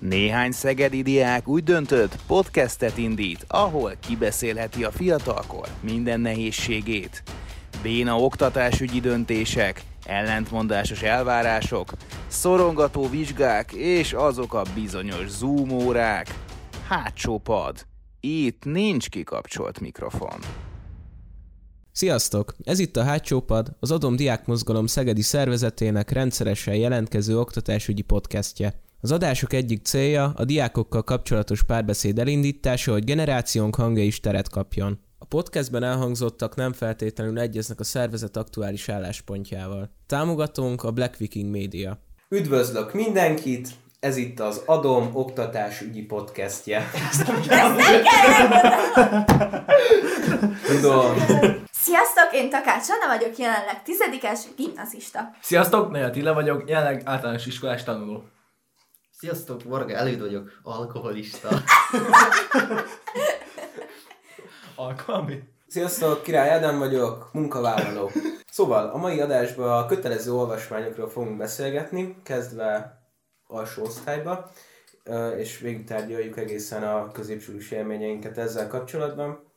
Néhány szegedi diák úgy döntött, podcastet indít, ahol kibeszélheti a fiatalkor minden nehézségét. Béna oktatásügyi döntések, ellentmondásos elvárások, szorongató vizsgák és azok a bizonyos zoom órák. Hátsó pad. Itt nincs kikapcsolt mikrofon. Sziasztok! Ez itt a Hátsópad, az Adom Diák Mozgalom Szegedi szervezetének rendszeresen jelentkező oktatásügyi podcastje. Az adások egyik célja a diákokkal kapcsolatos párbeszéd elindítása, hogy generációnk hangja is teret kapjon. A podcastben elhangzottak nem feltétlenül egyeznek a szervezet aktuális álláspontjával. Támogatónk a Black Viking Media. Üdvözlök mindenkit! Ez itt az Adom Oktatásügyi Podcastje. Tudom. Sziasztok, én Takács Anna vagyok, jelenleg tizedikes gimnazista. Sziasztok, Néha Attila vagyok, jelenleg általános iskolás tanuló. Sziasztok, Varga Előd vagyok, alkoholista. Alkalmi? Sziasztok, Király Ádám vagyok, munkavállaló. Szóval a mai adásban a kötelező olvasmányokról fogunk beszélgetni, kezdve alsó osztályba, és végigtárgyaljuk egészen a középsúlyos élményeinket ezzel kapcsolatban.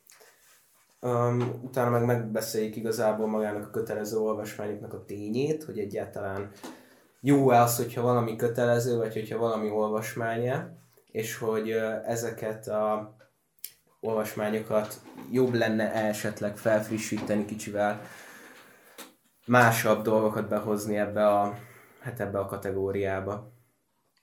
Um, utána meg megbeszéljük igazából magának a kötelező olvasmányoknak a tényét, hogy egyáltalán jó-e az, hogyha valami kötelező, vagy hogyha valami olvasmánya, és hogy ezeket a olvasmányokat jobb lenne esetleg felfrissíteni kicsivel, másabb dolgokat behozni ebbe a, hát ebbe a kategóriába.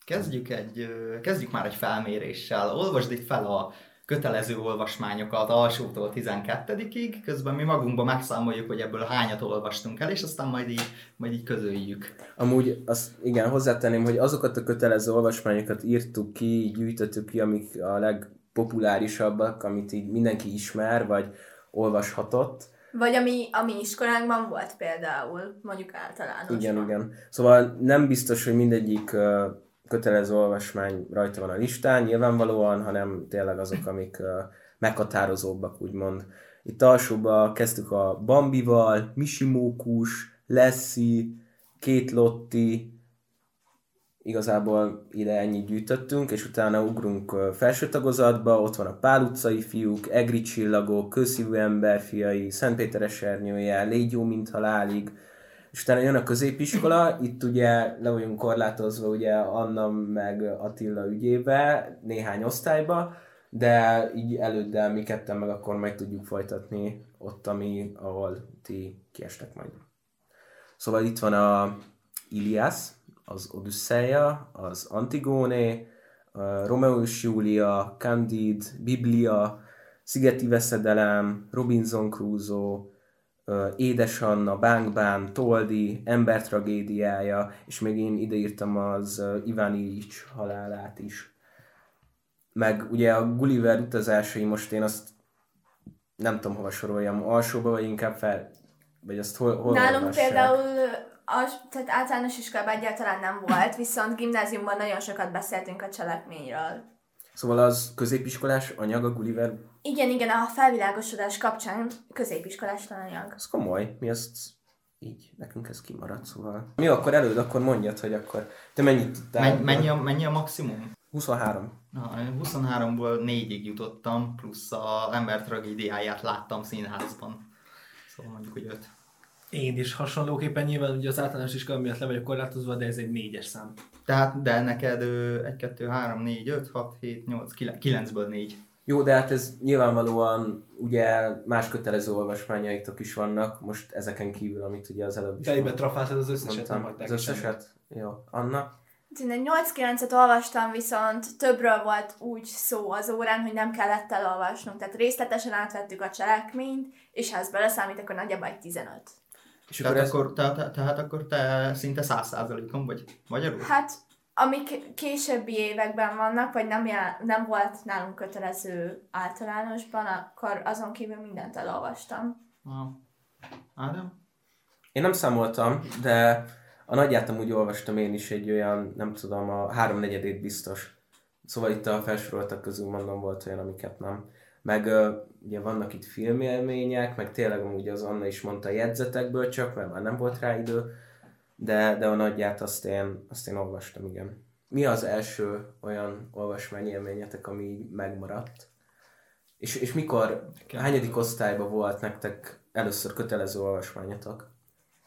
Kezdjük, egy, kezdjük már egy felméréssel. Olvasd itt fel a kötelező olvasmányokat alsótól 12-ig, közben mi magunkban megszámoljuk, hogy ebből hányat olvastunk el, és aztán majd így, majd így közöljük. Amúgy azt igen, hozzátenném, hogy azokat a kötelező olvasmányokat írtuk ki, gyűjtöttük ki, amik a legpopulárisabbak, amit így mindenki ismer, vagy olvashatott. Vagy ami, ami iskolánkban volt például, mondjuk általános. Igen, igen. Szóval nem biztos, hogy mindegyik ö, kötelező olvasmány rajta van a listán, nyilvánvalóan, hanem tényleg azok, amik ö, meghatározóbbak, úgymond. Itt alsóba kezdtük a Bambival, Misimókus, Leszi, Két Lotti, igazából ide ennyit gyűjtöttünk, és utána ugrunk felső tagozatba, ott van a Pál utcai fiúk, Egri csillagok, Kőszívű emberfiai, Szentpéteresernyője, Légy jó, mint halálig, és utána jön a középiskola, itt ugye le vagyunk korlátozva ugye Anna meg Attila ügyébe, néhány osztályba, de így előddel mi ketten meg akkor meg tudjuk folytatni ott, ami, ahol ti kiestek majd. Szóval itt van a Ilias, az Odüsszeia, az Antigone, Romeo és Júlia, Candide, Biblia, Szigeti Veszedelem, Robinson Crusoe, ö, Édes Anna, Bánkbán, Toldi, Ember tragédiája, és még én ideírtam az Iván Ilyics halálát is. Meg ugye a Gulliver utazásai, most én azt nem tudom hova soroljam, alsóba, vagy inkább fel, vagy azt hol, hol Nálunk olvassák? például az, tehát általános iskolában egyáltalán nem volt, viszont gimnáziumban nagyon sokat beszéltünk a cselekményről. Szóval az középiskolás anyag a Gulliver, Igen, igen, a felvilágosodás kapcsán középiskolás tananyag. az komoly, mi azt így, nekünk ez kimaradt, szóval. Mi akkor előd, akkor mondjad, hogy akkor te mennyit tudtál? Men, mennyi, a, mennyi a maximum? 23. Na, én 23-ból 4-ig jutottam, plusz a ember tragédiáját láttam színházban. Szóval mondjuk, hogy 5. Én is hasonlóképpen nyilván ugye az általános iskola miatt le vagyok korlátozva, de ez egy négyes szám. Tehát, de neked 1, 2, 3, 4, 5, 6, 7, 8, 9, 9-ből 4. Jó, de hát ez nyilvánvalóan ugye más kötelező olvasmányaitok is vannak, most ezeken kívül, amit ugye az előbb is Fejbe trafáltad az összeset, mondtam. nem hagyták Az összeset? Jó. Anna? Én egy 8-9-et olvastam, viszont többről volt úgy szó az órán, hogy nem kellett elolvasnunk. Tehát részletesen átvettük a cselekményt, és ha ezt beleszámít, akkor nagyjából egy 15. És Tehát akkor ez, akkor, te, te, tehát akkor te szinte 100%-on vagy magyarul? Hát, amik későbbi években vannak, vagy nem, jel- nem volt nálunk kötelező általánosban, akkor azon kívül mindent elolvastam. Ah. Ádám? én nem számoltam, de a nagyját amúgy olvastam én is egy olyan, nem tudom, a háromnegyedét biztos. Szóval itt a felsoroltak közül mondom volt olyan, amiket nem. Meg ugye vannak itt filmélmények, meg tényleg amúgy az Anna is mondta a jegyzetekből csak, mert már nem volt rá idő, de, de a nagyját azt én, azt én olvastam, igen. mi az első olyan olvasmányélményetek, ami így megmaradt? És, és mikor, hányadik osztályban volt nektek először kötelező olvasmányotok?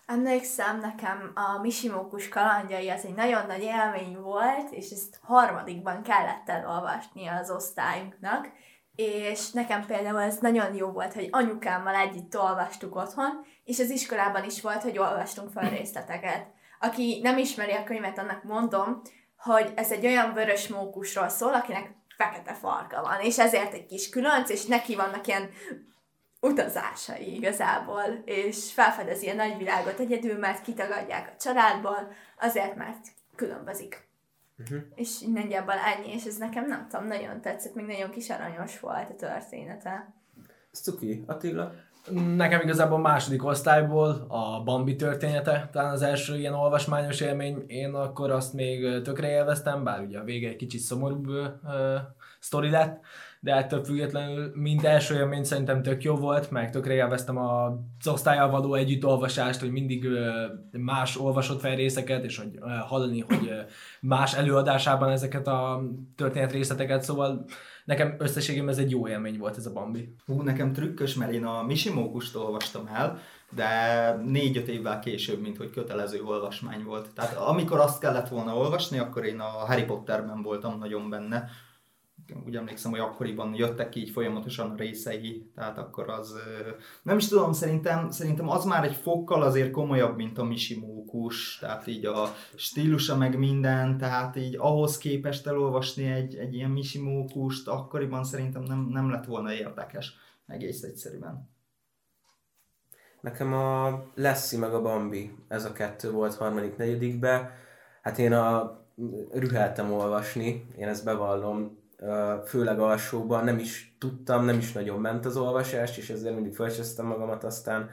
Emlékszem, nekem a Misimókus kalandjai az egy nagyon nagy élmény volt, és ezt harmadikban kellett elolvasni az osztályunknak, és nekem például ez nagyon jó volt, hogy anyukámmal együtt olvastuk otthon, és az iskolában is volt, hogy olvastunk fel részleteket. Aki nem ismeri a könyvet, annak mondom, hogy ez egy olyan vörös mókusról szól, akinek fekete farka van, és ezért egy kis különc, és neki vannak ilyen utazásai igazából, és felfedezi a nagyvilágot egyedül, mert kitagadják a családból, azért, mert különbözik. Uh-huh. És nagyjából ennyi, és ez nekem nem tudom, nagyon tetszett, még nagyon kis aranyos volt a története. Szuki, Attila? Nekem igazából második osztályból a Bambi története, talán az első ilyen olvasmányos élmény, én akkor azt még tökre élveztem, bár ugye a vége egy kicsit szomorúbb uh, sztori lett, de ettől függetlenül mind első élmény szerintem tök jó volt, meg tökre élveztem az osztályjal való együttolvasást, hogy mindig más olvasott fel részeket, és hogy hallani, hogy más előadásában ezeket a történet részleteket, szóval nekem összességében ez egy jó élmény volt ez a Bambi. Hú, nekem trükkös, mert én a Misimókust olvastam el, de négy-öt évvel később, mint hogy kötelező olvasmány volt. Tehát amikor azt kellett volna olvasni, akkor én a Harry Potterben voltam nagyon benne, úgy emlékszem, hogy akkoriban jöttek így folyamatosan részei, tehát akkor az, nem is tudom, szerintem, szerintem az már egy fokkal azért komolyabb, mint a Misimókus, tehát így a stílusa meg minden, tehát így ahhoz képest elolvasni egy, egy ilyen Misimókust, akkoriban szerintem nem, nem lett volna érdekes, egész egyszerűen. Nekem a Lessi meg a Bambi, ez a kettő volt harmadik, negyedikbe. Hát én a rüheltem olvasni, én ezt bevallom, főleg alsóban nem is tudtam, nem is nagyon ment az olvasás, és ezért mindig felcsöztem magamat, aztán,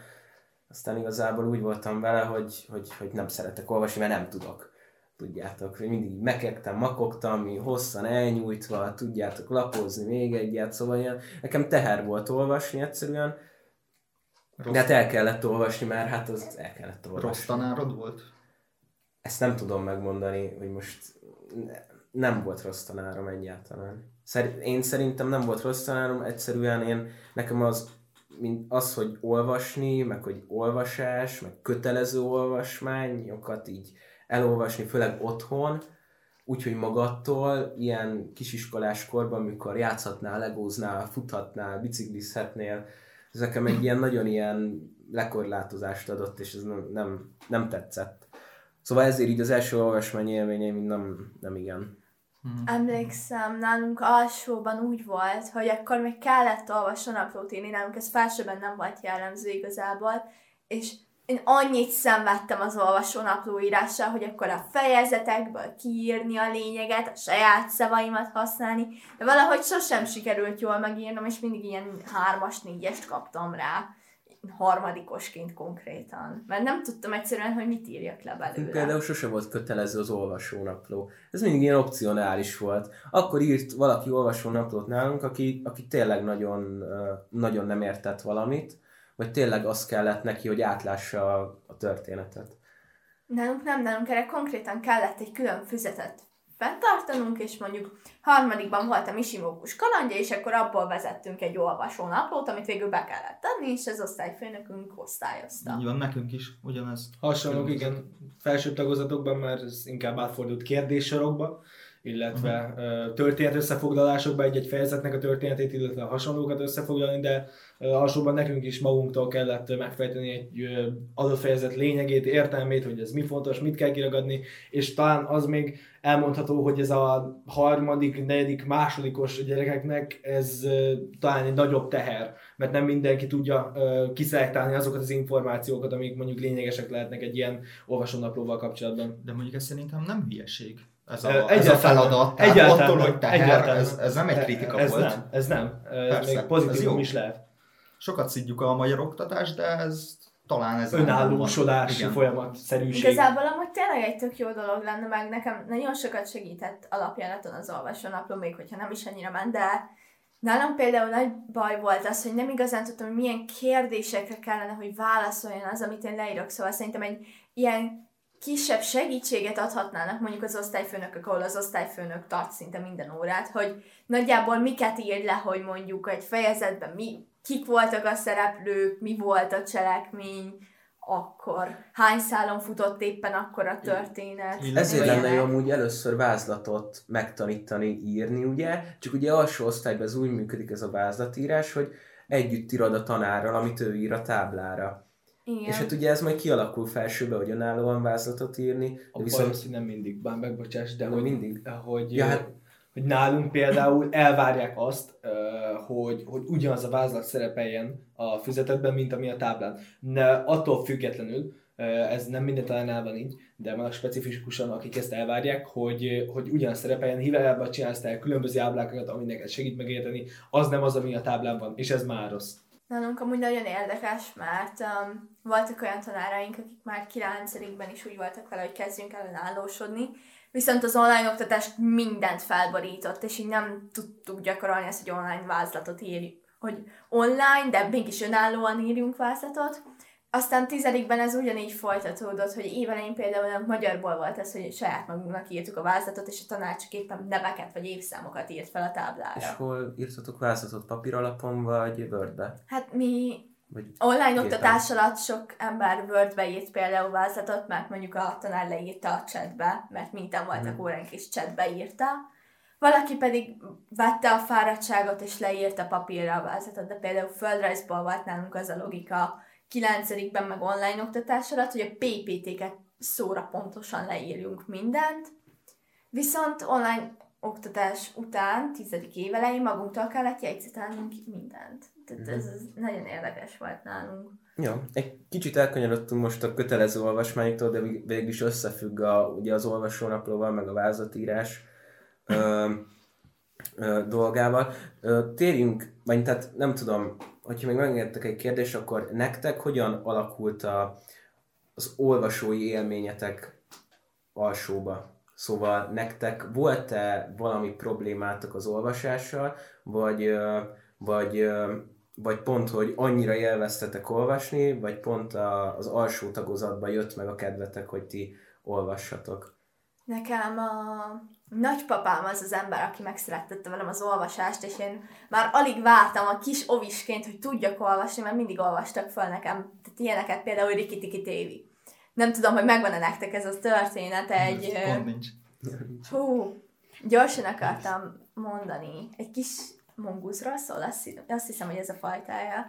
aztán igazából úgy voltam vele, hogy, hogy, hogy nem szeretek olvasni, mert nem tudok. Tudjátok, hogy mindig mekegtem, makogtam, hosszan elnyújtva, tudjátok lapozni még egyet, szóval ilyen, nekem teher volt olvasni egyszerűen, Rossz. de hát el kellett olvasni, mert hát az el kellett olvasni. Rossz tanárod volt? Ezt nem tudom megmondani, hogy most nem volt rossz tanárom egyáltalán. Szer- én szerintem nem volt rossz tanárom, egyszerűen én, nekem az, mint az, hogy olvasni, meg hogy olvasás, meg kötelező olvasmányokat így elolvasni, főleg otthon, úgyhogy magadtól, ilyen kisiskolás korban, amikor játszhatnál, legóznál, futhatnál, biciklizhetnél, ez nekem egy ilyen nagyon ilyen lekorlátozást adott, és ez nem, nem, nem tetszett. Szóval ezért így az első olvasmány élményeim nem, nem igen. Hmm. Emlékszem, nálunk alsóban úgy volt, hogy akkor még kellett olvasni naplót írni, nálunk ez felsőben nem volt jellemző igazából, és én annyit szenvedtem az olvasó naplóírással, hogy akkor a fejezetekből kiírni a lényeget, a saját szavaimat használni, de valahogy sosem sikerült jól megírnom, és mindig ilyen hármas, négyest kaptam rá harmadikosként konkrétan. Mert nem tudtam egyszerűen, hogy mit írjak le belőle. Például sose volt kötelező az olvasónapló. Ez mindig ilyen opcionális volt. Akkor írt valaki olvasónaplót nálunk, aki, aki tényleg nagyon, nagyon nem értett valamit, vagy tényleg az kellett neki, hogy átlássa a, a történetet. Nálunk nem, nálunk erre konkrétan kellett egy külön füzetet fenntartanunk, és mondjuk harmadikban volt a Misimókus kalandja, és akkor abból vezettünk egy olvasó naplót, amit végül be kellett tenni, és az osztályfőnökünk osztályozta. Így van, nekünk is ugyanez. Hasonlók, igen. Felső tagozatokban már ez inkább átfordult kérdéssorokba, illetve uh-huh. történet összefoglalásokba egy-egy fejezetnek a történetét, illetve hasonlókat összefoglalni, de alsóban nekünk is magunktól kellett megfejteni egy adott fejezet lényegét, értelmét, hogy ez mi fontos, mit kell kiragadni, és talán az még elmondható, hogy ez a harmadik, negyedik, másodikos gyerekeknek ez talán egy nagyobb teher, mert nem mindenki tudja kiszelektálni azokat az információkat, amik mondjuk lényegesek lehetnek egy ilyen olvasónaplóval kapcsolatban. De mondjuk ez szerintem nem hülyeség ez a, ez a feladat. Egyáltalán, attól, hogy teher, ez, ez nem egy kritika ez volt. Nem, ez nem. Persze, még pozitívum is lehet. Sokat szidjuk a magyar oktatást, de ez talán ez önállósodási folyamat szerűség. Igazából amúgy tényleg egy tök jó dolog lenne, meg nekem nagyon sokat segített alapjáraton az olvasónapló, még hogyha nem is annyira ment, de nálam például nagy baj volt az, hogy nem igazán tudtam, hogy milyen kérdésekre kellene, hogy válaszoljon az, amit én leírok. Szóval szerintem egy ilyen kisebb segítséget adhatnának mondjuk az osztályfőnökök, ahol az osztályfőnök tart szinte minden órát, hogy nagyjából miket ír le, hogy mondjuk egy fejezetben mi, kik voltak a szereplők, mi volt a cselekmény, akkor hány szálon futott éppen akkor a történet. Ezért lenne jó amúgy először vázlatot megtanítani, írni, ugye? Csak ugye alsó osztályban ez úgy működik ez a vázlatírás, hogy együtt írod a tanárral, amit ő ír a táblára. Igen. És hát ugye ez majd kialakul felsőbe, hogy önállóan vázlatot írni, de A viszont... viszont nem mindig, bár megbocsáss, de Nem hogy, mindig? hogy, Ja, hát- hogy nálunk például elvárják azt, hogy, hogy ugyanaz a vázlat szerepeljen a füzetetben, mint ami a táblán. Ne, attól függetlenül, ez nem minden talán van így, de vannak specifikusan, akik ezt elvárják, hogy, hogy ugyanaz szerepeljen, hiába csinálsz te különböző áblákat, ami neked segít megérteni, az nem az, ami a táblán van, és ez már rossz. Nálunk amúgy nagyon érdekes, mert um, voltak olyan tanáraink, akik már 9 is úgy voltak vele, hogy kezdjünk el önállósodni, viszont az online oktatás mindent felborított, és így nem tudtuk gyakorolni ezt, hogy online vázlatot írjuk, hogy online, de mégis önállóan írjunk vázlatot. Aztán tizedikben ez ugyanígy folytatódott, hogy évelején például a magyarból volt ez, hogy saját magunknak írtuk a vázlatot, és a tanár csak éppen neveket vagy évszámokat írt fel a táblára. És hol írtatok vázlatot? Papír alapon vagy Wordbe? Hát mi Vagy online oktatás alatt sok ember Wordbe írt például vázlatot, mert mondjuk a tanár leírta a chatbe, mert minden voltak Mhm. óránk és chatbe írta. Valaki pedig vette a fáradtságot és leírta papírra a vázlatot, de például földrajzból volt nálunk az a logika 9 meg online oktatás alatt, hogy a PPT-ket szóra pontosan leírjunk mindent, viszont online oktatás után, tizedik évelején magunktól kellett jegyzetelnünk mindent. Tehát ez, ez nagyon érdekes volt nálunk. Jó, egy kicsit elkanyarodtunk most a kötelező olvasmányoktól, de vég- végül is összefügg a, ugye az olvasónaplóval, meg a ö, dolgával. Térjünk, vagy tehát nem tudom, hogyha még megengedtek egy kérdést, akkor nektek hogyan alakult a, az olvasói élményetek alsóba? Szóval nektek volt-e valami problémátok az olvasással, vagy, vagy, vagy pont, hogy annyira élveztetek olvasni, vagy pont a, az alsó tagozatban jött meg a kedvetek, hogy ti olvassatok? Nekem a nagypapám az az ember, aki megszerettette velem az olvasást, és én már alig vártam a kis ovisként, hogy tudjak olvasni, mert mindig olvastak fel nekem. Tehát ilyeneket például Riki Tiki Tévi. Nem tudom, hogy megvan-e nektek ez a történet, egy... Pont nincs. Hú, gyorsan akartam mondani. Egy kis monguszról szól, azt hiszem, hogy ez a fajtája.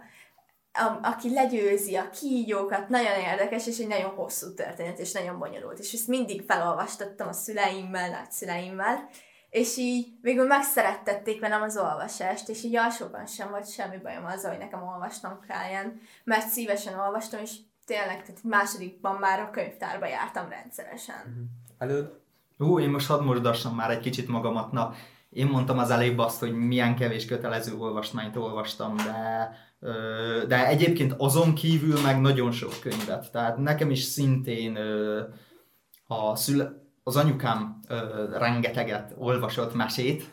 A, aki legyőzi a kígyókat, nagyon érdekes, és egy nagyon hosszú történet, és nagyon bonyolult. És ezt mindig felolvastattam a szüleimmel, nagyszüleimmel, és így végül megszerettették velem az olvasást, és így alsóban sem volt semmi bajom azzal, hogy nekem olvasnom kelljen, mert szívesen olvastam, és tényleg, tehát másodikban már a könyvtárba jártam rendszeresen. Előd? Hú, én most hadd mordassam már egy kicsit magamat. Na, én mondtam az előbb azt, hogy milyen kevés kötelező olvasmányt olvastam, de, de egyébként azon kívül meg nagyon sok könyvet. Tehát nekem is szintén a szüle, az anyukám ö, rengeteget olvasott mesét,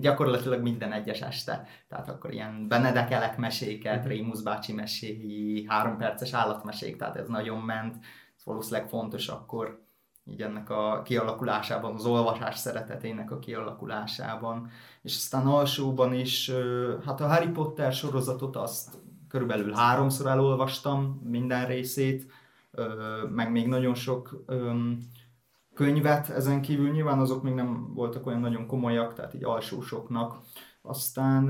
gyakorlatilag minden egyes este. Tehát akkor ilyen Benedekelek meséket, Rémusz bácsi meséi, három perces állatmesék, tehát ez nagyon ment. Ez valószínűleg fontos akkor így ennek a kialakulásában, az olvasás szeretetének a kialakulásában. És aztán alsóban is, hát a Harry Potter sorozatot azt körülbelül háromszor elolvastam minden részét, meg még nagyon sok könyvet ezen kívül, nyilván azok még nem voltak olyan nagyon komolyak, tehát így alsósoknak. Aztán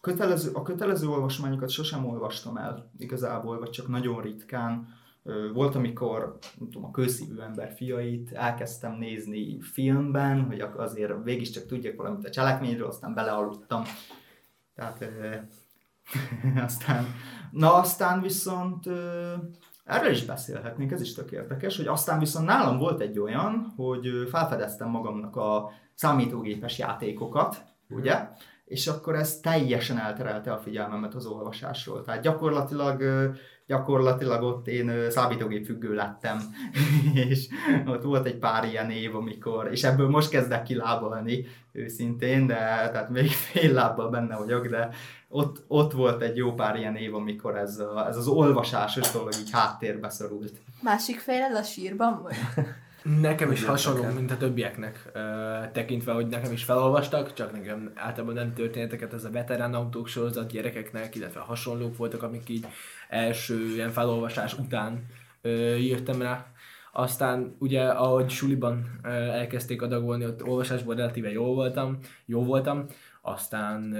kötelező, a kötelező olvasmányokat sosem olvastam el igazából, vagy csak nagyon ritkán. Volt, amikor nem tudom, a kőszívű ember fiait elkezdtem nézni filmben, hogy azért csak tudjak valamit a cselekményről, aztán belealudtam. Tehát aztán, na aztán viszont erről is beszélhetnénk, ez is tök érdekes, hogy aztán viszont nálam volt egy olyan, hogy felfedeztem magamnak a számítógépes játékokat, ugye? És akkor ez teljesen elterelte a figyelmemet az olvasásról. Tehát gyakorlatilag, gyakorlatilag ott én számítógép függő lettem, és ott volt egy pár ilyen év, amikor, és ebből most kezdek kilábalni őszintén, de tehát még fél lábbal benne vagyok, de ott, ott volt egy jó pár ilyen év, amikor ez, a, ez az olvasásos dolog így háttérbe szorult. Másik féled a sírban vagy? Nekem is hasonló, el. mint a többieknek, tekintve, hogy nekem is felolvastak, csak nekem általában nem történeteket, ez a veterán autók sorozat gyerekeknek, illetve hasonlók voltak, amik így első ilyen felolvasás után jöttem rá. Aztán ugye, ahogy suliban elkezdték adagolni, ott olvasásban relatíve jó voltam, jó voltam, aztán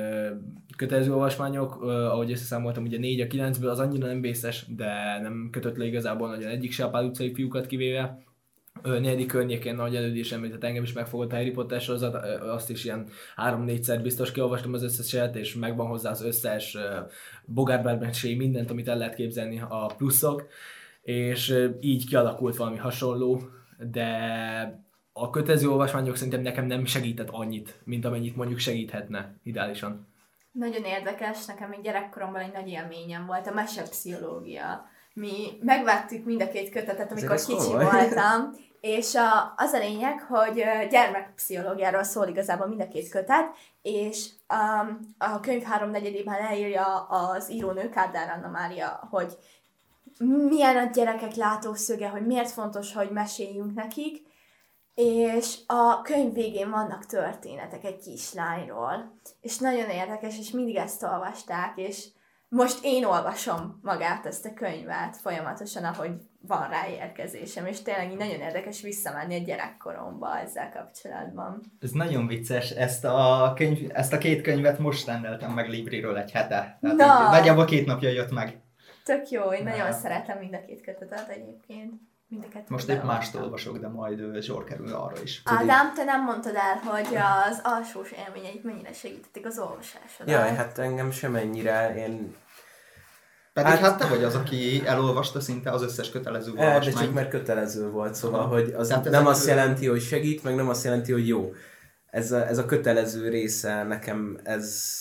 kötelező olvasmányok, ahogy összeszámoltam, ugye 4 a 9-ből az annyira nem vészes, de nem kötött le igazából nagyon egyik se a Pál utcai fiúkat kivéve, negyedik környékén, ahogy előtt is említett, engem is megfogott a Harry Potter sorozat, azt is ilyen három-négyszer biztos kiolvastam az összeset, és megvan hozzá az összes Barbecue, mindent, amit el lehet képzelni a pluszok, és így kialakult valami hasonló, de a kötelező olvasmányok szerintem nekem nem segített annyit, mint amennyit mondjuk segíthetne ideálisan. Nagyon érdekes, nekem még gyerekkoromban egy nagy élményem volt a mesepszichológia. Mi megvettük mind a két kötetet, amikor ez kicsi komoly. voltam, és a, az a lényeg, hogy gyermekpszichológiáról szól igazából mind a két kötet, és um, a könyv háromnegyedében leírja az írónő, Kádár Anna Mária, hogy milyen a gyerekek látószöge, hogy miért fontos, hogy meséljünk nekik, és a könyv végén vannak történetek egy kislányról, és nagyon érdekes, és mindig ezt olvasták, és most én olvasom magát ezt a könyvet folyamatosan, ahogy van rá érkezésem, és tényleg így nagyon érdekes visszamenni a gyerekkoromba ezzel kapcsolatban. Ez nagyon vicces, ezt a, könyv, ezt a két könyvet most rendeltem meg Libriről egy hete. Tehát Na! Nagyjából két napja jött meg. Tök jó, én Na. nagyon szeretem mind a két kötetet egyébként. Mind a kettőt Most épp mást olvasok, de majd sor kerül arra is. Ádám, te nem mondtad el, hogy az alsós élményeid mennyire segítették az olvasásodon. Jaj, hát engem semennyire, én... Pedig Hát- hát, te vagy az, aki elolvasta szinte az összes kötelező Eh, de csak olvasmányt. mert kötelező volt, szóval, Aha. hogy az Tehát nem azt jelenti, hogy segít, meg nem azt jelenti, hogy jó. Ez a, ez a kötelező része nekem, ez...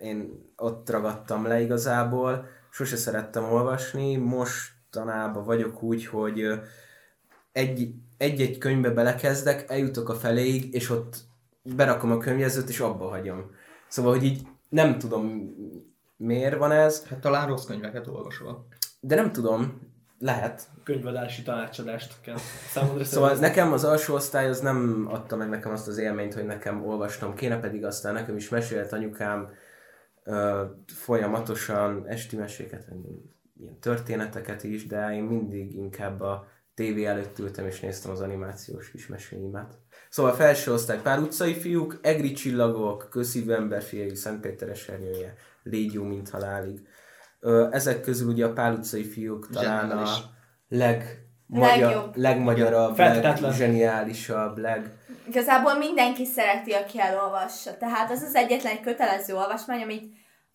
Én ott ragadtam le igazából, sose szerettem olvasni, mostanában vagyok úgy, hogy egy, egy-egy könyvbe belekezdek, eljutok a feléig, és ott berakom a könyvjelzőt, és abba hagyom. Szóval, hogy így nem tudom, miért van ez, Hát talán rossz könyveket olvasol. de nem tudom, lehet. Könyvadási tanácsadást kell számodra Szóval szervezni. nekem az alsó osztály az nem adta meg nekem azt az élményt, hogy nekem olvasnom kéne, pedig aztán nekem is mesélt anyukám ö, folyamatosan esti meséket, ilyen történeteket is, de én mindig inkább a tévé előtt ültem és néztem az animációs kis meséimet. Szóval felső osztály, pár utcai fiúk, egri csillagok, közszívű emberfiai, Szentpéter esernyője, légy jó, mint halálig. Ö, ezek közül ugye a pál utcai fiúk talán a leg, Legjobb. magyar, legmagyarabb, Feltétlen. leggeniálisább, leg... Igazából mindenki szereti, aki elolvassa. Tehát az az egyetlen egy kötelező olvasmány, amit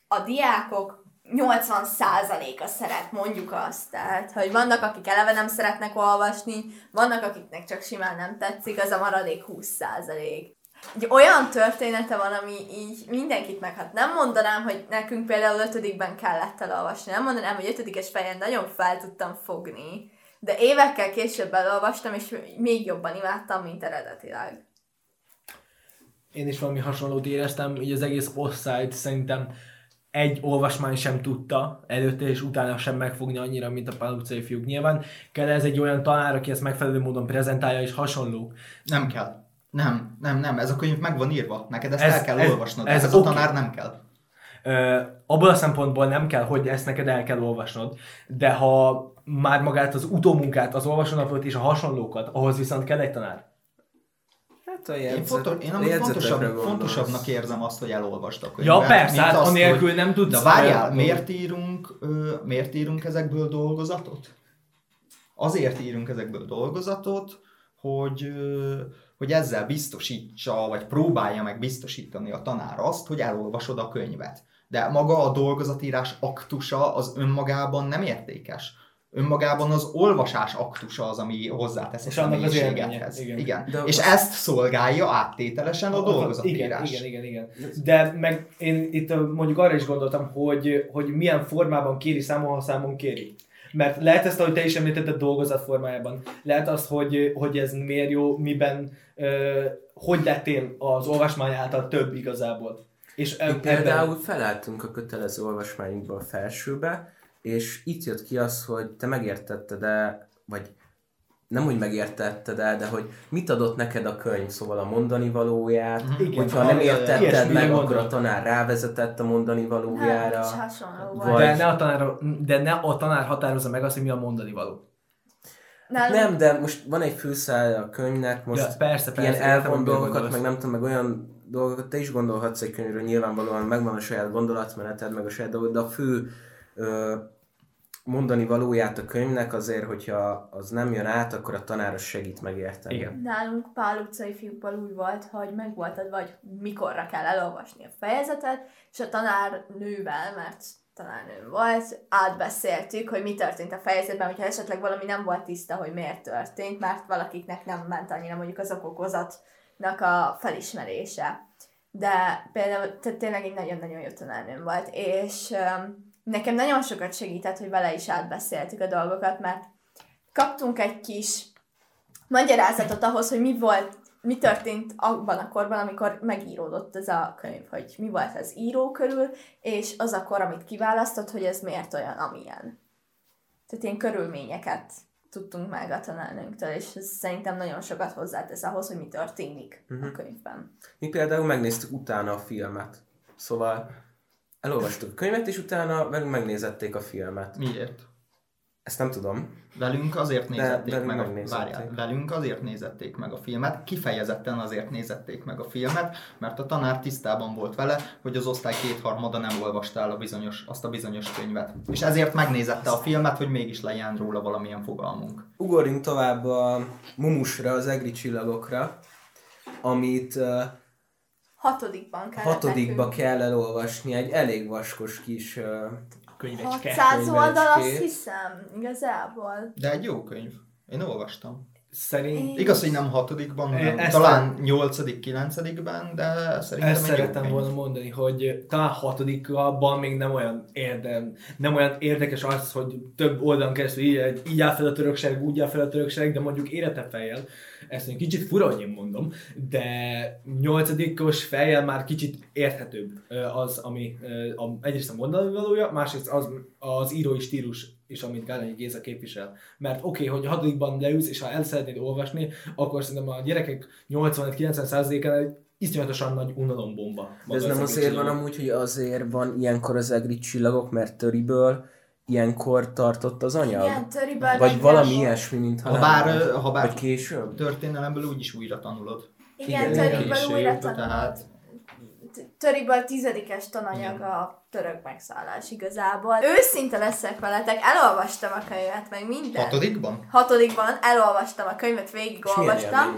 a diákok 80%-a szeret, mondjuk azt. Tehát, hogy vannak, akik eleve nem szeretnek olvasni, vannak, akiknek csak simán nem tetszik, az a maradék 20%. Egy olyan története van, ami így mindenkit meghat. Nem mondanám, hogy nekünk például ötödikben kellett elolvasni, nem mondanám, hogy ötödikes fejen nagyon fel tudtam fogni, de évekkel később elolvastam, és még jobban imádtam, mint eredetileg. Én is valami hasonlót éreztem, így az egész osztályt szerintem egy olvasmány sem tudta előtte és utána sem megfogni annyira, mint a Pál utcai fiúk. Nyilván kell ez egy olyan tanár, aki ezt megfelelő módon prezentálja és hasonló. Nem kell. Nem, nem, nem, ez a könyv meg van írva. Neked ezt Ez- el kell ez- olvasnod. ez Ez, ez a tanár nem kell. Ö, abból a szempontból nem kell, hogy ezt neked el kell olvasnod, de ha már magát az utómunkát, az olvasónapot és a hasonlókat, ahhoz viszont kell egy tanár. Hát a Én, jegyzet, fontos, én amúgy fontosabb, fontosabbnak érzem azt, hogy elolvasd a könyvet. Ja persze, hát azt, anélkül hogy- nem tudsz... De várjál, miért írunk, ö, miért írunk ezekből dolgozatot? Azért írunk ezekből dolgozatot, hogy, ö, hogy ezzel biztosítsa, vagy próbálja meg biztosítani a tanár azt, hogy elolvasod a könyvet. De maga a dolgozatírás aktusa az önmagában nem értékes. Önmagában az olvasás aktusa az, ami hozzátesz a És annak az igen. igen. De És az- ezt szolgálja áttételesen a dolgozatírás. Igen, igen, igen, igen. De meg én itt mondjuk arra is gondoltam, hogy, hogy milyen formában kéri számon, ha számon kéri. Mert lehet ezt, ahogy te is említetted, dolgozat formájában. Lehet az, hogy, hogy ez miért jó, miben, ö, hogy lettél az olvasmány által több igazából. És Mi eb- például felálltunk a kötelező olvasmányunkba a felsőbe, és itt jött ki az, hogy te megértetted de vagy nem úgy megértetted el, de hogy mit adott neked a könyv, szóval a mondani valóját, Mhm. Igen, hogyha nem értetted meg, akkor a tanár rávezetett a mondani valójára. Nem, hasonló volt. Vagy- De ne, a tanár, de ne a tanár határozza meg azt, hogy mi a mondani való. Nálunk Nem, de most van egy főszál a könyvnek, most Ja, persze, persze, ilyen hogy dolgokat, meg nem tudom, meg olyan dolgokat, te is gondolhatsz egy könyvről, nyilvánvalóan megvan a saját gondolatmeneted, meg a saját dolgod, de a fő mondani valóját a könyvnek azért, hogyha az nem jön át, akkor a tanár segít megérteni. Igen. Nálunk Pál utcai fiúkból úgy volt, hogy meg volt adva, hogy mikorra kell elolvasni a fejezetet, és a tanárnővel, mert tanárnő volt, átbeszéltük, hogy mi történt a fejezetben, hogyha esetleg valami nem volt tiszta, hogy miért történt, mert valakiknek nem ment annyira mondjuk az okokozatnak a felismerése. De például tehát tényleg egy nagyon-nagyon jó tanárnőm volt, és um, nekem nagyon sokat segített, hogy vele is átbeszéltük a dolgokat, mert kaptunk egy kis magyarázatot ahhoz, hogy mi volt, mi történt abban a korban, amikor megíródott ez a könyv, hogy mi volt az író körül, és az a kor, amit kiválasztott, hogy ez miért olyan, amilyen. Tehát ilyen körülményeket tudtunk meg a tanárnőnktől, és ez szerintem nagyon sokat hozzátesz ahhoz, hogy mi történik uh-huh. a könyvben. Mi például megnéztük utána a filmet. Szóval elolvastuk a könyvet, és utána velünk megnézették a filmet. Miért? Ezt nem tudom. Velünk azért De nézették velünk meg a, várjál, velünk azért nézették meg a filmet, kifejezetten azért nézették meg a filmet, mert a tanár tisztában volt vele, hogy az osztály kétharmada nem olvasta el a bizonyos, azt a bizonyos könyvet. És ezért megnézette a filmet, hogy mégis legyen róla valamilyen fogalmunk. Ugorjunk tovább a Mumusra, az egri csillagokra, amit Hatodikban kellett hatodikba nekünk. kell elolvasni, egy elég vaskos kis uh, Könyvecske. 600 oldal, azt hiszem, igazából. De egy jó könyv. Én olvastam. Szerint Igaz, hogy nem hatodikban, hanem Ezt talán nyolcadik, kilencedikben, de szerintem Ezt egy jó szerettem volna mondani, hogy talán hatodikban még nem olyan, érdem, nem olyan érdekes az, hogy több oldalon keresztül így, így áll fel a töröksereg, úgy áll fel a töröksereg, de mondjuk érete fejjel, ezt egy kicsit fura, hogy én mondom, de nyolcadikos fejjel már kicsit érthetőbb az, ami a, egyrészt a mondani valója, másrészt az, az írói stílus is, amit Gálányi Géza képvisel. Mert oké, okay, hogy a hatodikban leülsz, és ha el szeretnéd olvasni, akkor szerintem a gyerekek 85-90%-án egy iszonyatosan nagy unalombomba. De ez nem azért van amúgy, hogy azért van ilyenkor az egri csillagok, mert töriből ilyenkor tartott az anyag? Igen, töriből Vagy valami nem- ilyesmi, mint ha bár, ha bár Vagy később? történelemből úgyis újra tanulod. Igen, Igen, töriből később, újra tehát- tanulod. Töriből tizedikes tananyag a török megszállás igazából. Őszinte leszek veletek, elolvastam a könyvet, meg minden. Hatodikban? Hatodikban elolvastam a könyvet, végigolvastam.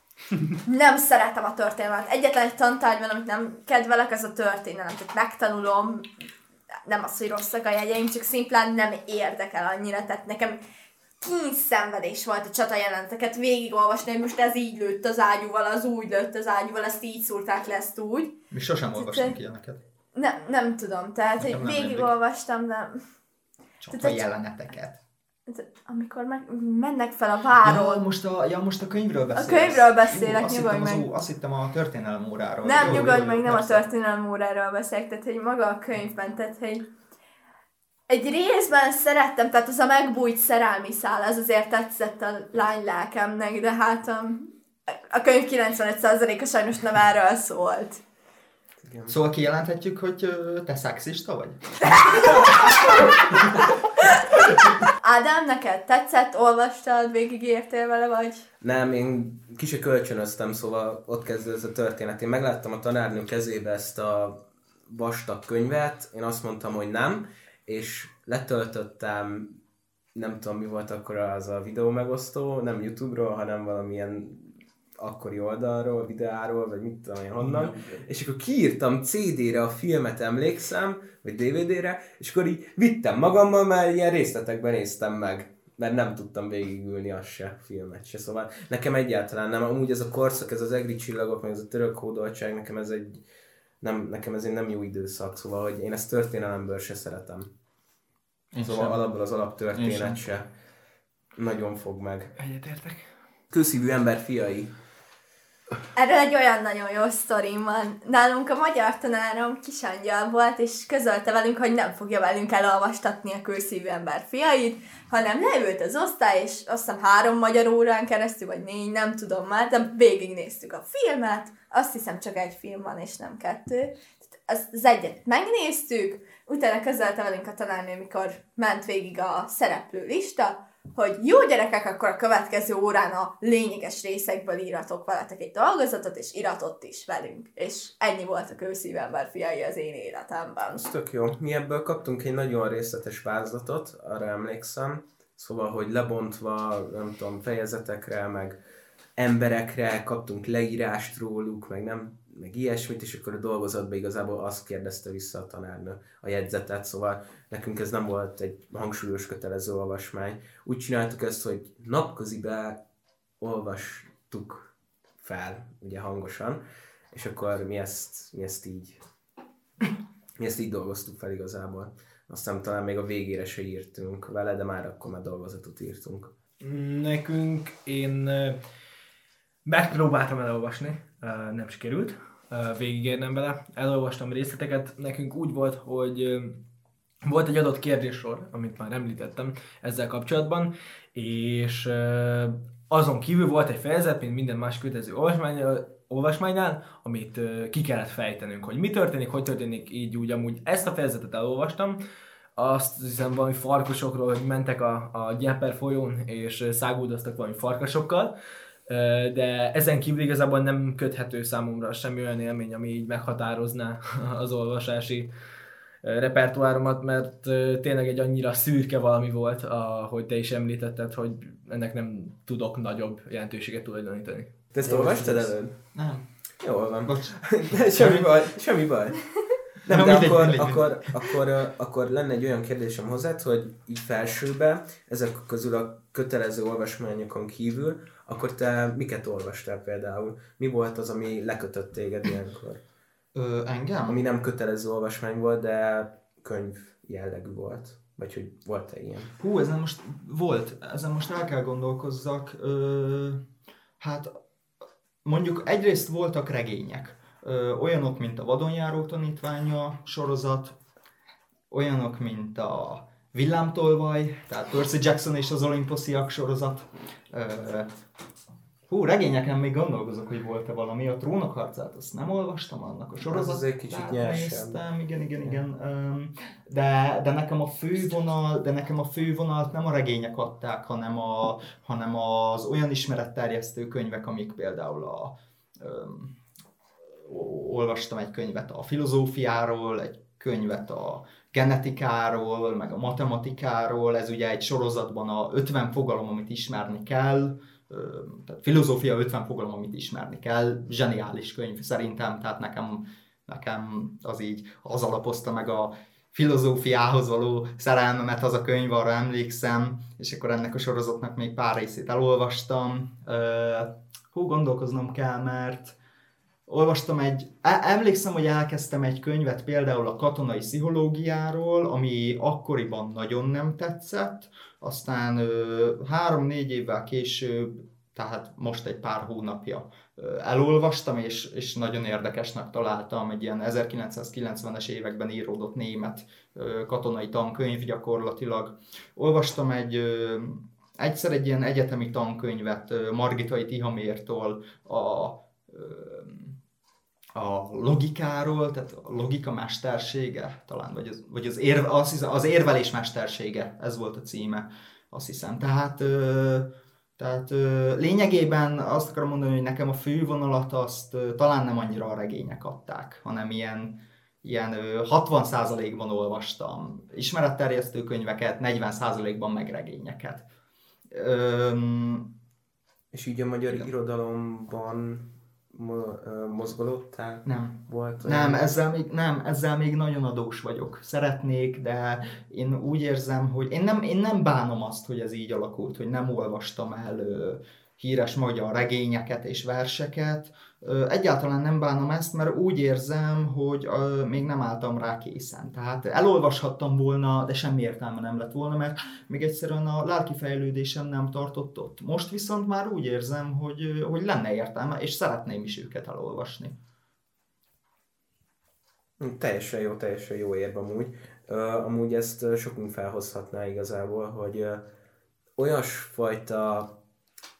Nem szeretem a történelmet. Egyetlen egy tantárgy van, amit nem kedvelek, az a történelem. Tehát megtanulom, nem az, hogy rosszak a jegyeim, csak szimplán nem érdekel annyira. Tehát nekem kínz szenvedés volt a csata jeleneteket végigolvasni, hogy most ez így lőtt az ágyúval, az úgy lőtt az ágyúval, ezt így szúrták le, ezt úgy. Mi sosem olvastunk ilyeneket. Nem, nem tudom, tehát hogy Nekem nem végigolvastam, de Csak a Tehát- jeleneteket. Amikor meg, mennek fel a Ja, váron, most a, ja, most a könyvről beszélsz. könyvről beszélek, Jó, nyugodj az, meg. ó- Azt hittem a történelem óráról. Nem, Jó, nyugodj jó, meg, nem a persze. történelem óráról beszélek, tehát hogy maga a könyvben, tehát hogy egy részben szerettem, tehát az a megbújt szerelmi szál, az azért tetszett a lány lelkemnek, de hát a, a könyv 95%-a sajnos nem erről szólt. Szóval kijelenthetjük, hogy te szexista vagy? Ádám, neked tetszett, olvastad, végigértél vele, vagy? Nem, én kicsit kölcsönöztem, szóval ott kezdődött ez a történet. Én megláttam a tanárnő kezébe ezt a vastag könyvet, én azt mondtam, hogy nem, és letöltöttem, nem tudom mi volt akkor az a videó megosztó, nem Youtube-ról, hanem valamilyen akkori oldalról, videáról, vagy mit tudom én honnan, és akkor kiírtam CD-re a filmet, emlékszem, vagy DVD-re, és akkor így vittem magammal, mert ilyen részletekben néztem meg mert nem tudtam végigülni azt se, filmet se, szóval nekem egyáltalán nem, amúgy ez a korszak, ez az egri csillagok, meg ez a török hódoltság, nekem ez egy, nem, nekem ez egy nem jó időszak, szóval, hogy én ezt történelemből se szeretem. Én Szóval sem. alapból az alaptörténet se nagyon fog meg. Egyetértek. Kőszívű ember fiai. Erről egy olyan nagyon jó sztorim van. Nálunk a magyar tanárom kisangyal volt, és közölte velünk, hogy nem fogja velünk elolvastatni a külszívű ember fiait, hanem leült az osztály, és azt hiszem három magyar órán keresztül, vagy négy, nem tudom már, de végignéztük a filmet, azt hiszem csak egy film van, és nem kettő. Az, az egyet megnéztük, utána közölte velünk a tanárnő, amikor ment végig a szereplő lista, hogy jó gyerekek, akkor a következő órán a lényeges részekből íratok veletek egy dolgozatot, és iratott is velünk. És ennyi volt a kőszívember fiai az én életemben. Ez tök jó. Mi ebből kaptunk egy nagyon részletes vázlatot, arra emlékszem. Szóval, hogy lebontva, nem tudom, fejezetekre, meg emberekre kaptunk leírást róluk, meg nem meg ilyesmit, és akkor a dolgozatban igazából azt kérdezte vissza a tanárnő a jegyzetet, szóval nekünk ez nem volt egy hangsúlyos kötelező olvasmány. Úgy csináltuk ezt, hogy napközibe olvastuk fel, ugye hangosan, és akkor mi ezt, mi ezt így mi ezt így dolgoztuk fel igazából. Aztán talán még a végére se írtunk vele, de már akkor már dolgozatot írtunk. Nekünk én megpróbáltam elolvasni, nem sikerült végigérnem vele. Elolvastam részleteket, nekünk úgy volt, hogy volt egy adott kérdéssor, amit már említettem ezzel kapcsolatban, és azon kívül volt egy fejezet, mint minden más kötelező olvasmánynál, olvasmánynál, amit ki kellett fejtenünk, hogy mi történik, hogy történik így úgy amúgy. Ezt a fejezetet elolvastam, azt hiszem valami farkasokról, hogy mentek a, a Gyeper folyón, és száguldoztak valami farkasokkal, de ezen kívül igazából nem köthető számomra semmi olyan élmény, ami így meghatározná az olvasási repertoáromat, mert tényleg egy annyira szürke valami volt, ahogy te is említetted, hogy ennek nem tudok nagyobb jelentőséget tulajdonítani. Te ezt olvastad előtt? Nem. Jól van. Bocs. semmi baj, semmi baj. Nem, de mindegy, akkor, mindegy, akkor, akkor, akkor, akkor lenne egy olyan kérdésem hozzád, hogy így felsőbe, ezek közül a kötelező olvasmányokon kívül, akkor te miket olvastál például? Mi volt az, ami lekötött téged ilyenkor? Ö, engem? Ami nem kötelező olvasmány volt, de könyv jellegű volt. Vagy hogy volt-e ilyen? Hú, ezen most volt, ezen most el kell gondolkozzak. Ö, hát mondjuk egyrészt voltak regények. Ö, olyanok, mint a Vadonjáró tanítványa sorozat, olyanok, mint a Villámtolvaj, tehát Percy Jackson és az Olimposziak sorozat. Hú, regényeken még gondolkozok, hogy volt-e valami. A trónok harcát azt nem olvastam, annak a sorozat. Az egy kicsit. Néztem, igen, igen, igen. De, de nekem a fővonal, de nekem a fővonalat nem a regények adták, hanem, a, hanem az olyan ismeretterjesztő könyvek, amik például a, olvastam egy könyvet a filozófiáról, egy könyvet a genetikáról, meg a matematikáról, ez ugye egy sorozatban a 50 fogalom, amit ismerni kell, tehát filozófia 50 fogalom, amit ismerni kell, zseniális könyv szerintem, tehát nekem, nekem az így az alapozta meg a filozófiához való szerelmemet az a könyv, arra emlékszem, és akkor ennek a sorozatnak még pár részét elolvastam. Hú, gondolkoznom kell, mert olvastam egy, emlékszem, hogy elkezdtem egy könyvet például a katonai pszichológiáról, ami akkoriban nagyon nem tetszett, aztán három-négy évvel később, tehát most egy pár hónapja elolvastam, és, és nagyon érdekesnek találtam, egy ilyen 1990-es években íródott német katonai tankönyv gyakorlatilag. Olvastam egy egyszer egy ilyen egyetemi tankönyvet Margitai Tihamértól a a logikáról, tehát a logika mestersége talán, vagy az, vagy az, érve, az, hiszem, az érvelés mestersége, ez volt a címe, azt hiszem. Tehát, ö, tehát ö, lényegében azt akarom mondani, hogy nekem a fővonalat azt ö, talán nem annyira a regények adták, hanem ilyen, ilyen ö, 60%-ban olvastam ismeretterjesztő könyveket, 40%-ban meg regényeket. Ö, És így a magyar igen. irodalomban mozgolódtál? Nem. Volt nem, ezzel még, nem, ezzel még nagyon adós vagyok. Szeretnék, de én úgy érzem, hogy én nem, én nem bánom azt, hogy ez így alakult, hogy nem olvastam el híres magyar regényeket és verseket. Egyáltalán nem bánom ezt, mert úgy érzem, hogy még nem álltam rá készen. Tehát elolvashattam volna, de semmi értelme nem lett volna, mert még egyszerűen a lelki fejlődésem nem tartott ott. Most viszont már úgy érzem, hogy, hogy lenne értelme, és szeretném is őket elolvasni. Teljesen jó, teljesen jó érve amúgy. Amúgy ezt sokunk felhozhatná igazából, hogy olyasfajta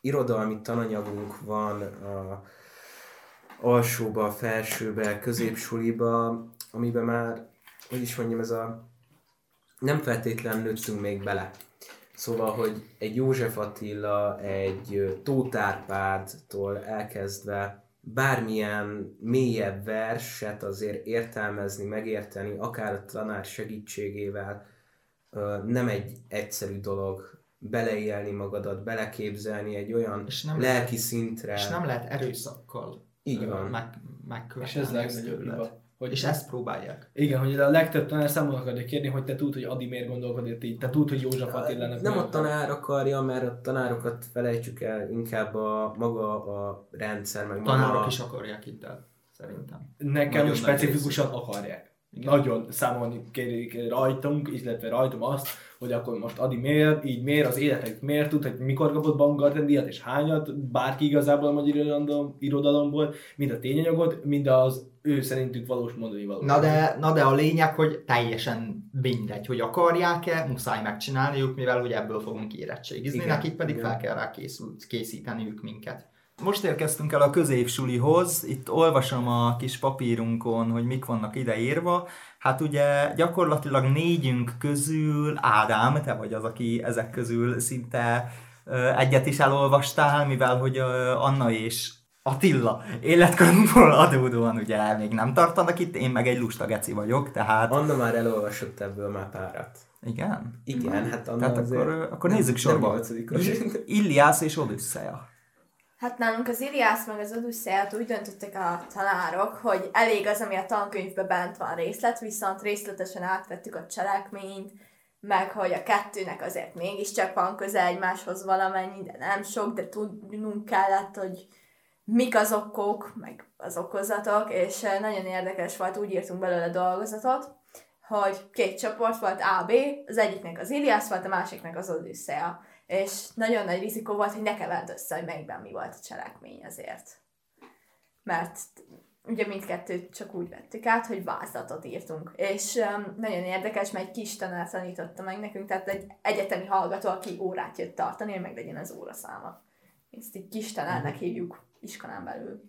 irodalmi tananyagunk van a alsóba, felsőbe, középsuliba, amiben már, hogy is mondjam, ez a nem feltétlen nőttünk még bele. Szóval, hogy egy József Attila, egy Tóth Árpádtól elkezdve bármilyen mélyebb verset azért értelmezni, megérteni, akár a tanár segítségével, nem egy egyszerű dolog beleélni magadat, beleképzelni egy olyan és nem lelki lehet, szintre. És nem lehet erőszakkal így van. Meg, megkövetni. És ez legnagyobb hiba. Hogy és ezt próbálják. Igen, hogy a legtöbb tanár számon akarja kérni, hogy te tudod, hogy Adi miért gondolkodik így, te tudod, hogy József Attilának Nem a tanár akarja, mert a tanárokat felejtsük el, inkább a maga a rendszer, meg Tanárok maga... is akarják itt el, szerintem. Nekem Nagyon specifikusan akarják. Igen. Nagyon számolni kérik rajtunk, illetve rajtam azt, hogy akkor most Adi miért, így miért, az életek miért tud, hogy mikor kapott Baumgarten díjat, és hányat, bárki igazából a magyar irodalom, irodalomból, mind a tényanyagot, mind az ő szerintük valós mondani való. Na de, na de a lényeg, hogy teljesen mindegy, hogy akarják-e, muszáj megcsinálniuk, mivel hogy ebből fogunk érettségizni, Igen. nekik pedig Igen. fel kell rá készült, készíteniük minket. Most érkeztünk el a középsulihoz, itt olvasom a kis papírunkon, hogy mik vannak ideírva. Hát ugye gyakorlatilag négyünk közül, Ádám, te vagy az, aki ezek közül szinte egyet is elolvastál, mivel hogy Anna és Attila életkorunkból adódóan ugye még nem tartanak itt, én meg egy lusta geci vagyok, tehát... Anna már elolvasott ebből már párat. Igen? Igen, hát Anna Tehát akkor, akkor nézzük sorba. Iliász és Odüsszeja. Hát nálunk az Iliász meg az Odüsszeját úgy döntöttek a tanárok, hogy elég az, ami a tankönyvben bent van részlet, viszont részletesen átvettük a cselekményt, meg hogy a kettőnek azért mégiscsak van köze egymáshoz valamennyi, de nem sok, de tudnunk kellett, hogy mik az okok, meg az okozatok, és eh, nagyon érdekes volt, úgy írtunk belőle dolgozatot, hogy két csoport volt A, B, az egyiknek az Iliász volt, a másiknak az Odüsszea és nagyon nagy rizikó volt, hogy ne kevert össze, hogy melyikben mi volt a cselekmény azért. Mert ugye mindkettőt csak úgy vettük át, hogy vázlatot írtunk. És um, nagyon érdekes, mert egy kis tanár tanította meg nekünk, tehát egy egyetemi hallgató, aki órát jött tartani, hogy legyen az óraszáma. Ezt így kis tanárnak mhm. hívjuk iskolán belül.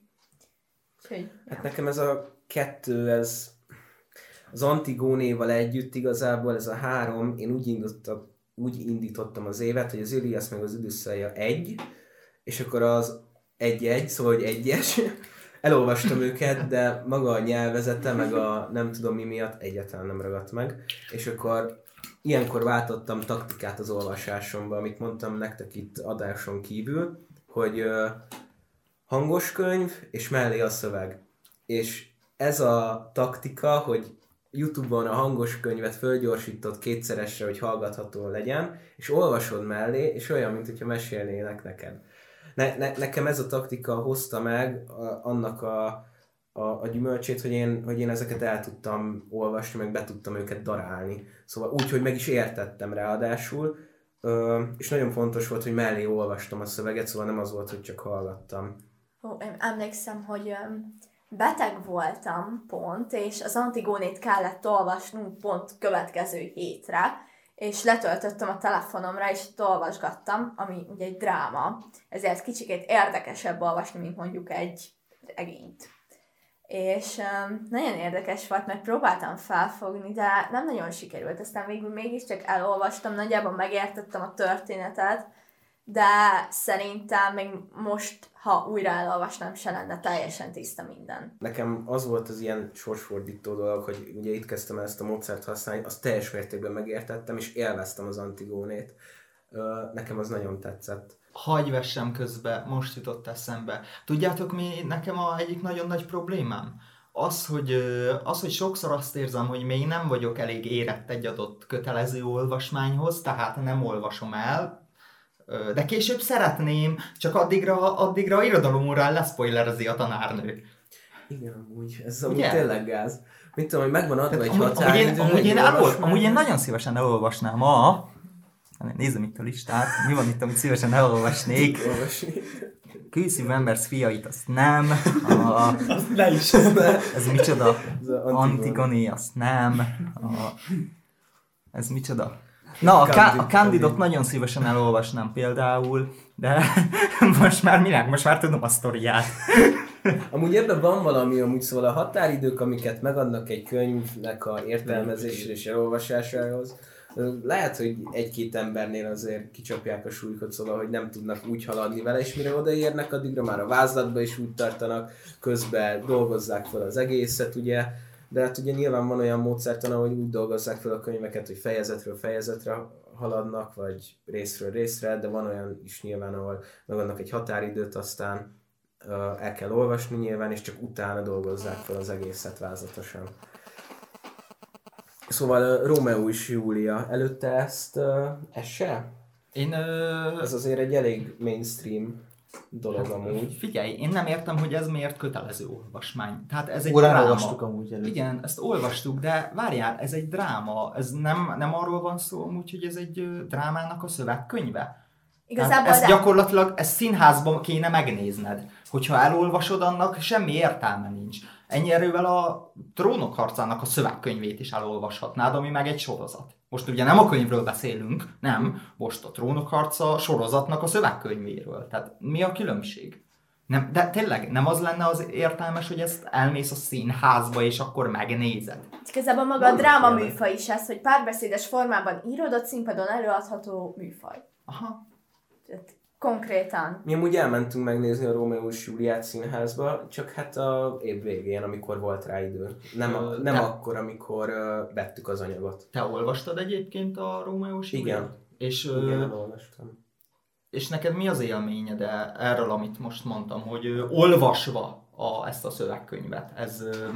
Úgyhogy, hát ja. nekem ez a kettő, ez az Antigónéval együtt igazából ez a három, én úgy indultam, úgy indítottam az évet, hogy az Ilias meg az Odüsszeja egy, és akkor az egy-egy, szóval hogy egyes. Elolvastam őket, de maga a nyelvezete, meg a nem tudom mi miatt egyáltalán nem ragadt meg. És akkor ilyenkor váltottam taktikát az olvasásomba, amit mondtam nektek itt adáson kívül, hogy hangos könyv, és mellé a szöveg. És ez a taktika, hogy Youtube-on a hangos könyvet fölgyorsított kétszeresre, hogy hallgatható legyen, és olvasod mellé, és olyan, mint hogyha mesélnének neked. Ne, ne, nekem ez a taktika hozta meg a, annak a, a, a gyümölcsét, hogy én, hogy én ezeket el tudtam olvasni, meg be tudtam őket darálni. Szóval úgy, hogy meg is értettem ráadásul, ö, és nagyon fontos volt, hogy mellé olvastam a szöveget, szóval nem az volt, hogy csak hallgattam. Ó, emlékszem, hogy beteg voltam pont, és az Antigónét kellett olvasnunk pont következő hétre, és letöltöttem a telefonomra, és olvasgattam, ami ugye egy dráma, ezért kicsikét érdekesebb olvasni, mint mondjuk egy regényt. És um, nagyon érdekes volt, mert próbáltam felfogni, de nem nagyon sikerült. Aztán végül mégiscsak elolvastam, nagyjából megértettem a történetet, de szerintem még most, ha újra elolvasnám, se lenne teljesen tiszta minden. Nekem az volt az ilyen sorsfordító dolog, hogy ugye itt kezdtem ezt a módszert használni, azt teljes mértékben megértettem, és élveztem az Antigónét. Nekem az nagyon tetszett. Hagy vessem közbe, most jutott eszembe. Tudjátok mi nekem a egyik nagyon nagy problémám? az, hogy, az, hogy sokszor azt érzem, hogy még nem vagyok elég érett egy adott kötelező olvasmányhoz, tehát nem olvasom el, De később szeretném, csak addigra, addigra irodalomórán leszpoilerezi a tanárnő. Igen, amúgy, ez amúgy Ugye? tényleg gáz. Mit tudom, hogy megvan adva egy Amúgy, amúgy, én, határidő. amúgy, én elol, amúgy én nagyon szívesen elolvasnám a... Nézem itt a listát, mi van itt, amit szívesen elolvasnék. Kőszívű embers fiait, azt nem. A, Le is. ez micsoda? Ez. Antigoni, azt nem. A, ez micsoda? Na, a, Candid- a Candidot nagyon szívesen elolvasnám például, de most már minek? Most már tudom a sztoriát. Amúgy ebben van valami, amúgy szóval a határidők, amiket megadnak egy könyvnek a értelmezésre és elolvasásához, lehet, hogy egy-két embernél azért kicsapják a súlyukat, szóval, hogy nem tudnak úgy haladni vele, és mire odaérnek, addigra már a vázlatba is úgy tartanak, közben dolgozzák fel az egészet, ugye, de hát ugye nyilván van olyan módszertan, ahogy úgy dolgozzák fel a könyveket, hogy fejezetről fejezetre haladnak, vagy részről részre, de van olyan is nyilván, ahol megadnak egy határidőt, aztán el kell olvasni nyilván, és csak utána dolgozzák fel az egészet vázlatosan. Szóval ö, Rómeó és Júlia előtte ezt, ö, ez se? Én, ö, Ez azért egy elég mainstream dolog amúgy. figyelj, én nem értem, hogy ez miért kötelező olvasmány. Tehát ez egy Órán dráma. olvastuk amúgy előtt. Igen, ezt olvastuk, de várjál, ez egy dráma. Ez nem, nem arról van szó amúgy, hogy ez egy drámának a szövegkönyve. Igazából ezt de- gyakorlatilag ezt színházban kéne megnézned. Hogyha elolvasod, annak semmi értelme nincs. Ennyi erővel a trónok harcának a szövegkönyvét is elolvashatnád, ami meg egy sorozat. Most ugye nem a könyvről beszélünk, nem, most a trónok harca sorozatnak a szövegkönyvéről. Tehát mi a különbség? Nem, de tényleg nem az lenne az értelmes, hogy ezt elmész a színházba, és akkor megnézed. Igazából maga a dráma műfaj is ez, hogy párbeszédes formában írod, színpadon előadható műfaj. Aha. Tehát konkrétan. Mi amúgy elmentünk megnézni a Rómeó és Júliát színházba, csak hát a év végén, amikor volt rá idő. Nem, a, nem te- akkor, amikor ö, vettük az anyagot. Te olvastad egyébként a Rómeós Igen. Júliát? És, ö, Igen, elolvastam. És neked mi az élményed e- erről, amit most mondtam, hogy ö, olvasva a, ezt a szövegkönyvet? Ez, ö,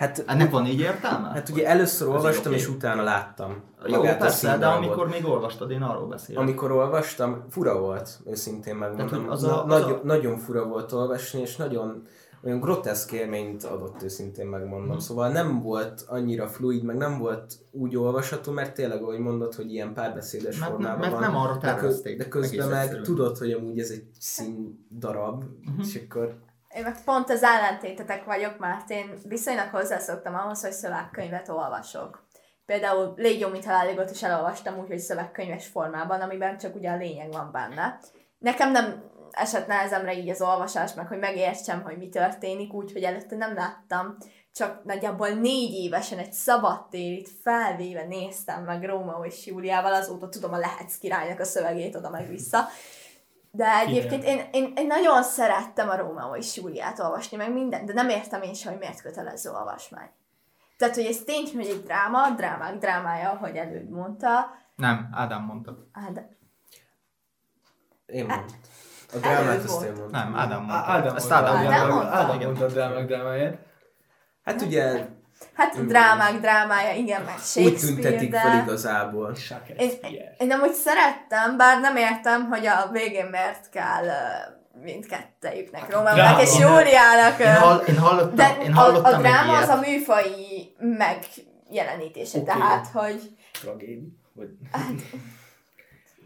Hát, ennek van így értelme? hát ugye először olvastam, és utána láttam. Jó, persze, de amikor még olvastad, én arról beszélek. Amikor olvastam, fura volt, őszintén megmondom. Tehát, az a- az nagyon, a- nagyon fura volt olvasni, és nagyon olyan groteszk élményt adott őszintén megmondom. Mhm. Szóval nem volt annyira fluid, meg nem volt úgy olvasható, mert tényleg, ahogy mondod, hogy ilyen párbeszédes Mert- formában mert van. nem arra de, tervezték, de közben meg tudod, hogy amúgy ez egy színdarab, Mhm. és akkor Én meg pont az ellentétetek vagyok, mert én viszonylag hozzászoktam ahhoz, hogy szövegkönyvet olvasok. Például Légy jó, mint haláligot is elolvastam úgy, hogy szövegkönyves formában, amiben csak ugye a lényeg van benne. Nekem nem esett nehezemre így az olvasás, meg hogy megértsem, hogy mi történik, úgy, hogy előtte nem láttam. Csak nagyjából négy évesen egy szabadtérit felvéve néztem meg Róma és Júliával, azóta tudom a Lehetsz királynak a szövegét oda meg vissza. De egyébként én, én, én nagyon szerettem a Rómeó és Júliát olvasni, meg minden, de nem értem én sem, hogy miért kötelező olvasmány. Tehát, hogy ez tény, hogy egy dráma, drámák drámája, ahogy előbb mondta, Nem, Ádám mondta. hát de én mondtam. A drámát azt én mondtam. Nem, Ádám mondta. Ádám Ádám Ádám? Ádám Igen. mondta a drámák drámáját. Hát ugye Hát a drámák drámája, igen, meg úgy Shakespeare, tüntetik de... fel igazából. Én, én amúgy szerettem, bár nem értem, hogy a végén miért kell mindkettejüknek, Rómeónak Dráma. és Júliának. Én, hall, én hallottam, De én a, hallottam a dráma egy az a műfai megjelenítése, Oké. tehát, hogy Tragédi. Vagy... Hát-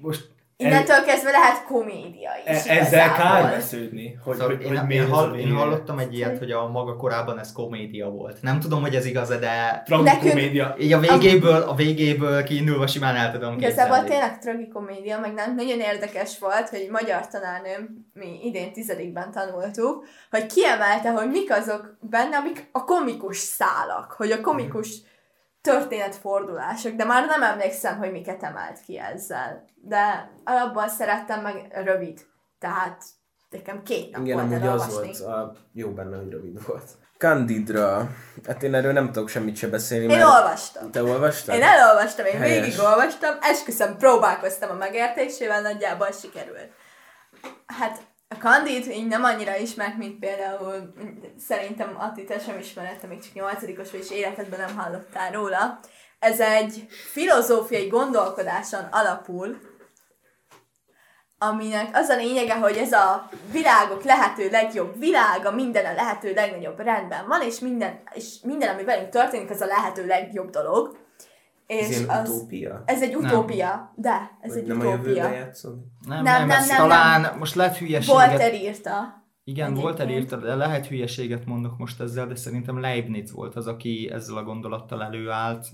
Most innentől kezdve lehet komédia is. e- ezzel kár besződni, hogy, Szóval hogy, én, hogy én, hall, én hallottam egy ilyet, hogy a maga korában ez komédia volt. Nem tudom, hogy ez igaz de Tragikomédia. így a végéből, a végéből kiindulva simán el tudom Igazából tényleg tragikomédia, meg nem, nagyon érdekes volt, hogy magyar tanárnőm, mi idén tizedikben tanultuk, hogy kiemelte, hogy mik azok benne, amik a komikus szálak, hogy a komikus történetfordulások, de már nem emlékszem, hogy miket emelt ki ezzel. De alapból szerettem meg rövid, tehát nekem két nap Igen, volt amúgy az volt, a, jó benne, hogy rövid volt. Candidra, hát én erről nem tudok semmit se beszélni, Én olvastam. Te olvastad? Én elolvastam, én Helyes. végig olvastam, esküszöm, próbálkoztam a megértésével, nagyjából sikerült. Hát a Candid így nem annyira ismert, mint például szerintem Atti, te sem ismered, te még csak nyolcadikos vagy, és életedben nem hallottál róla. Ez egy filozófiai gondolkodáson alapul, aminek az a lényege, hogy ez a világok lehető legjobb világa, minden a lehető legnagyobb rendben van, és minden, és minden ami velünk történik, az a lehető legjobb dolog. Ez És ilyen az, utópia? ez egy Nem. utópia, de ez Vagy egy nem a utópia. játszod? Nem, Nem, nem, nem, ez nem, talán most lehet hülyeséget... Walter írta. Igen, Egyébként. Walter írta, de lehet hülyeséget mondok most ezzel, de szerintem Leibniz volt az, aki ezzel a gondolattal előállt.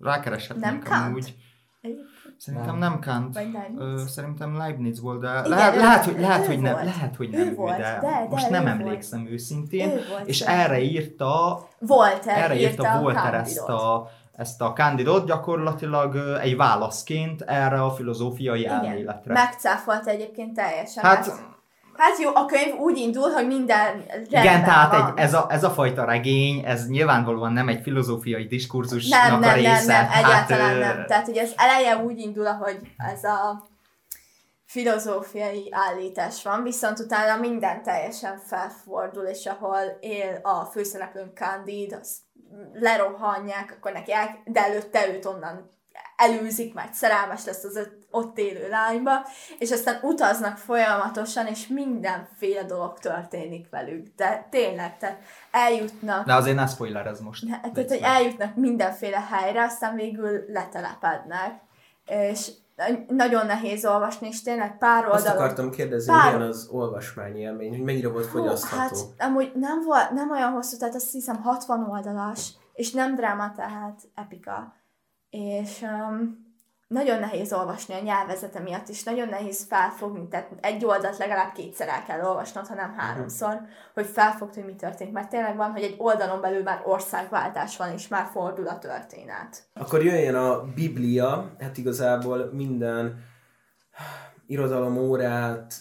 Rákereshetnénk Nem Kant? amúgy. Egyébként. Szerintem nem Kant. Vagy Leibniz. Ö, szerintem Leibniz volt, de Igen, lehet, ő- lehet, hogy, ő lehet, hogy nem, volt. lehet, hogy Ő nem ő, volt, de, de- de most ő nem volt. emlékszem őszintén. Ő volt, és szerintem. erre írta, Walter erre írta írta Volter a ezt a, ezt a Candidot gyakorlatilag egy válaszként erre a filozófiai Igen, elméletre. megcáfolta egyébként teljesen. Hát- ezt. hát jó, a könyv úgy indul, hogy minden rendben Igen, tehát van. egy, ez, a, ez a fajta regény, ez nyilvánvalóan nem egy filozófiai diskurzusnak nem, a nem, része. nem, nem, egyáltalán ö, nem. Tehát, hogy az eleje úgy indul, ahogy ez a filozófiai állítás van, viszont utána minden teljesen felfordul, és ahol él a főszereplőnk Candid, azt lerohanják, akkor neki el, de előtte őt onnan elűzik, mert szerelmes lesz az ott élő lányba, és aztán utaznak folyamatosan, és mindenféle dolog történik velük. De tényleg, tehát eljutnak De azért ne spoiler ez most. Ne, tehát, hogy eljutnak mindenféle helyre, aztán végül letelepednek. És nagyon nehéz olvasni, és tényleg pár Azt oldalon... akartam kérdezni, Pár- milyen az olvasmányi élmény, hogy mennyire volt Hú, fogyasztható? Hát amúgy nem, volt, nem olyan hosszú, tehát azt hiszem 60 oldalas, és nem dráma, tehát epika. És um, nagyon nehéz olvasni a nyelvezete miatt is, nagyon nehéz felfogni, tehát egy oldalt legalább kétszer el kell olvasnod, ha nem háromszor, hogy felfogd, hogy mi történik. Mert tényleg van, hogy egy oldalon belül már országváltás van, és már fordul a történet. Akkor jöjjön a Biblia, hát igazából minden irodalom órát,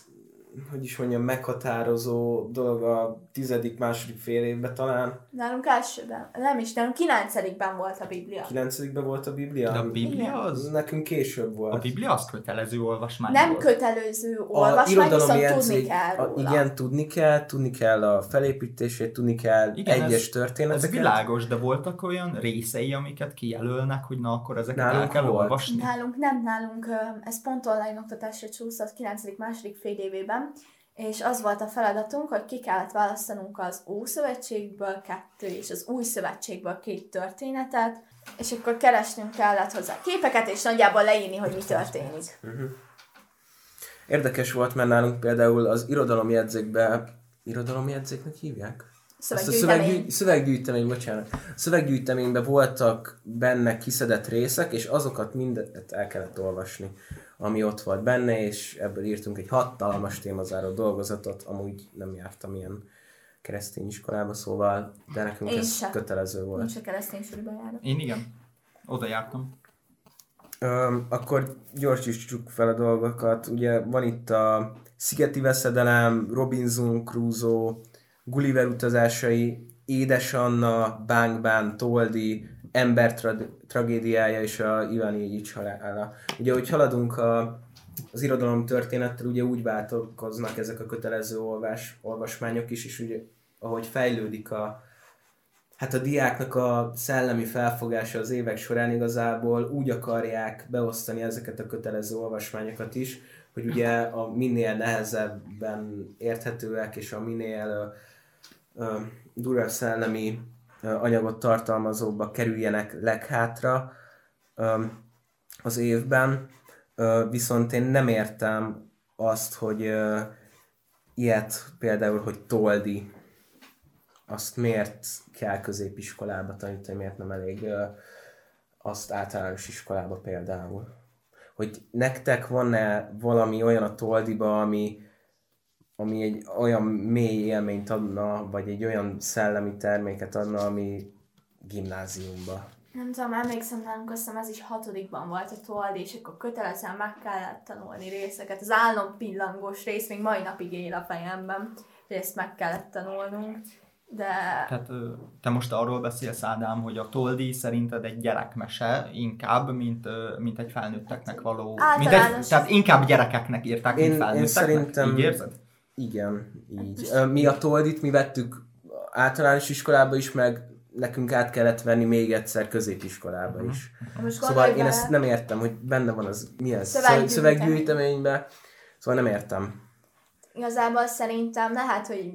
hogy is mondjam, meghatározó dolog a tizedik, második fél évben talán. Nálunk elsőben, nem is, nálunk kilencedikben volt a Biblia. Kilencedikben volt a Biblia? De a Biblia az... Nekünk később volt. A Biblia az kötelező olvasmány Nem volt. kötelező olvasmány, viszont tudni kell a, róla. igen, tudni kell, tudni kell a felépítését, tudni kell Igen, egyes ez- történeteket. Ez világos, de voltak olyan részei, amiket kijelölnek, hogy na akkor ezeket el Nálunk kell volt. olvasni. Nálunk nem, nálunk ez pont online oktatásra csúszott 9. második fél évében, és az volt a feladatunk, hogy ki kellett választanunk az Ószövetségből kettő, és az Új Szövetségből két történetet, és akkor keresnünk kellett hozzá képeket, és nagyjából leírni, hogy mi történik. Érdekes volt, mert nálunk például az irodalomjegyzékbe, irodalomjegyzéknek hívják? Azt a Szöveggyűjtemény. szöveggyű, szöveggyűjtemény, bocsánat. A szöveggyűjteményben voltak benne kiszedett részek, és azokat mindet el kellett olvasni, ami ott volt benne, és ebből írtunk egy hatalmas témazáró dolgozatot, amúgy nem jártam ilyen keresztény iskolába, szóval, de nekünk Én ez se. kötelező volt. Nincs a keresztény suliba járok. Én igen. Oda jártam. Öm, akkor gyorsítsuk fel a dolgokat. Ugye van itt a Szigeti Veszedelem, Robinson Crusoe, Gulliver utazásai, Édesanna, Bang, Toldi, Ember tra- tragédiája és a Ivan Ilyics halála. Ugye, hogy haladunk a, az irodalom történettel, ugye úgy váltokoznak ezek a kötelező olvás, olvasmányok is, és ugye ahogy fejlődik a, hát a diáknak a szellemi felfogása az évek során igazából úgy akarják beosztani ezeket a kötelező olvasmányokat is, hogy ugye a minél nehezebben érthetőek és a minél ö, ö, durvább szellemi anyagot tartalmazóba kerüljenek leghátra az évben. Viszont én nem értem azt, hogy ilyet például, hogy Toldi azt miért kell középiskolába tanítani, miért nem elég azt általános iskolába például. Hogy nektek van-e valami olyan a Toldiba, ami, ami egy olyan mély élményt adna, vagy egy olyan szellemi terméket adna, ami gimnáziumba. Nem tudom, emlékszem nálunk, azt hiszem ez is hatodikban volt a told, és akkor kötelezően meg kellett tanulni részeket. Az álompillangós rész még mai napig él a fejemben, hogy ezt meg kellett tanulnunk. De Tehát te most arról beszélsz, Ádám, hogy a Toldi szerinted egy gyerekmese inkább, mint, mint egy felnőtteknek való... Mint egy, tehát inkább gyerekeknek írták, mint Én- én felnőtteknek? szerintem- Így érzed? Igen, így. Ö, Mi a Toldit mi vettük általános iskolába is, meg nekünk át kellett venni még egyszer középiskolába is. most Szóval én ezt nem értem, hogy benne van az milyen Szöveggyűjtemény. szöveggyűjteményben, Szóval nem értem. Igazából szerintem lehet, hogy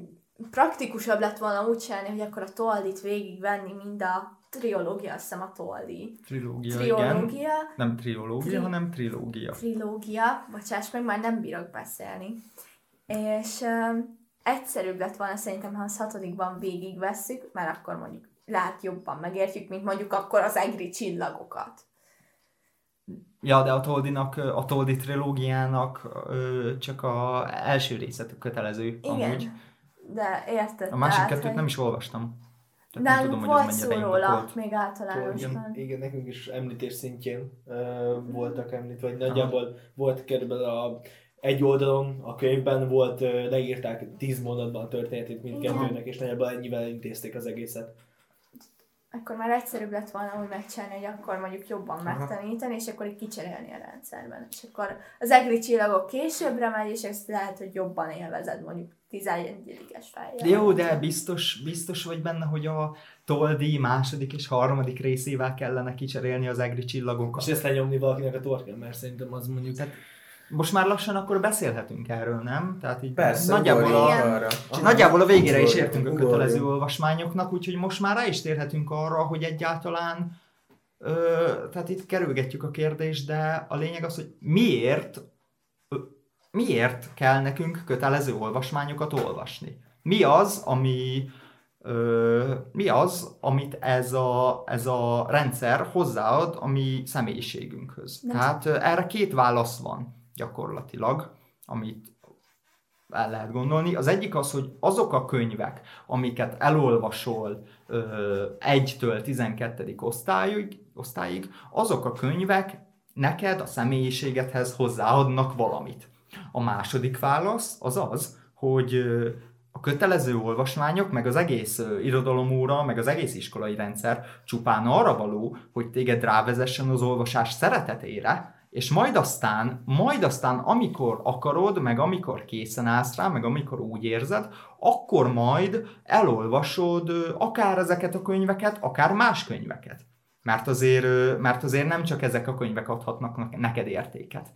praktikusabb lett volna úgy csinálni, hogy akkor a Toldit végigvenni, mind a triológia, azt hiszem a Toldi. Trilógia, Triológia. igen. Nem triológia, Tri- hanem trilógia. Trilógia, bocsáss meg, már nem bírok beszélni. És um, egyszerűbb lett volna szerintem, ha az hatodikban végigvesszük, mert akkor mondjuk lehet jobban megértjük, mint mondjuk akkor az egri csillagokat. Ja, de a Toldinak, a Toldi trilógiának ö, csak a első része kötelező Igen, amúgy. de érted? A másik kettőt hogy nem is olvastam. Tehát nem Nálunk tudom, hogy volt ez szó róla, indokolt. még általánosban. Igen, igen, nekünk is említés szintjén uh, voltak említve, vagy nagyjából volt körülbelül a egy oldalon a könyvben volt, leírták tíz mondatban a történetét mindkettőnek, és nagyjából ennyivel intézték az egészet. Akkor már egyszerűbb lett volna úgy megcsinálni, hogy akkor mondjuk jobban megtanítani, és akkor így kicserélni a rendszerben. És akkor az egri csillagok későbbre megy, és ezt lehet, hogy jobban élvezed mondjuk 11-es fejjel. Jó, de biztos, biztos vagy benne, hogy a Toldi második és harmadik részével kellene kicserélni az egri csillagokat. És ezt lenyomni valakinek a torkán, mert szerintem az mondjuk... Tehát most már lassan akkor beszélhetünk erről, nem? Tehát így Persze, nagyjából, a, arra. Nagyjából a végére is Ugorjunk, értünk a ugorjunk. kötelező olvasmányoknak, úgyhogy most már rá is térhetünk arra, hogy egyáltalán ö, tehát itt kerülgetjük a kérdést, de a lényeg az, hogy miért ö, miért kell nekünk kötelező olvasmányokat olvasni? Mi az, ami ö, mi az, amit ez a, ez a rendszer hozzáad a mi személyiségünkhöz? Nem. Tehát ö, erre két válasz van gyakorlatilag, amit el lehet gondolni. Az egyik az, hogy azok a könyvek, amiket elolvasol ö, 1-től 12. osztályig, osztályig, azok a könyvek neked a személyiségedhez hozzáadnak valamit. A második válasz az az, hogy a kötelező olvasmányok, meg az egész ö, irodalomóra, meg az egész iskolai rendszer csupán arra való, hogy téged rávezessen az olvasás szeretetére, és majd aztán, majd aztán, amikor akarod, meg amikor készen állsz rá, meg amikor úgy érzed, akkor majd elolvasod akár ezeket a könyveket, akár más könyveket. Mert azért, mert azért nem csak ezek a könyvek adhatnak neked értéket.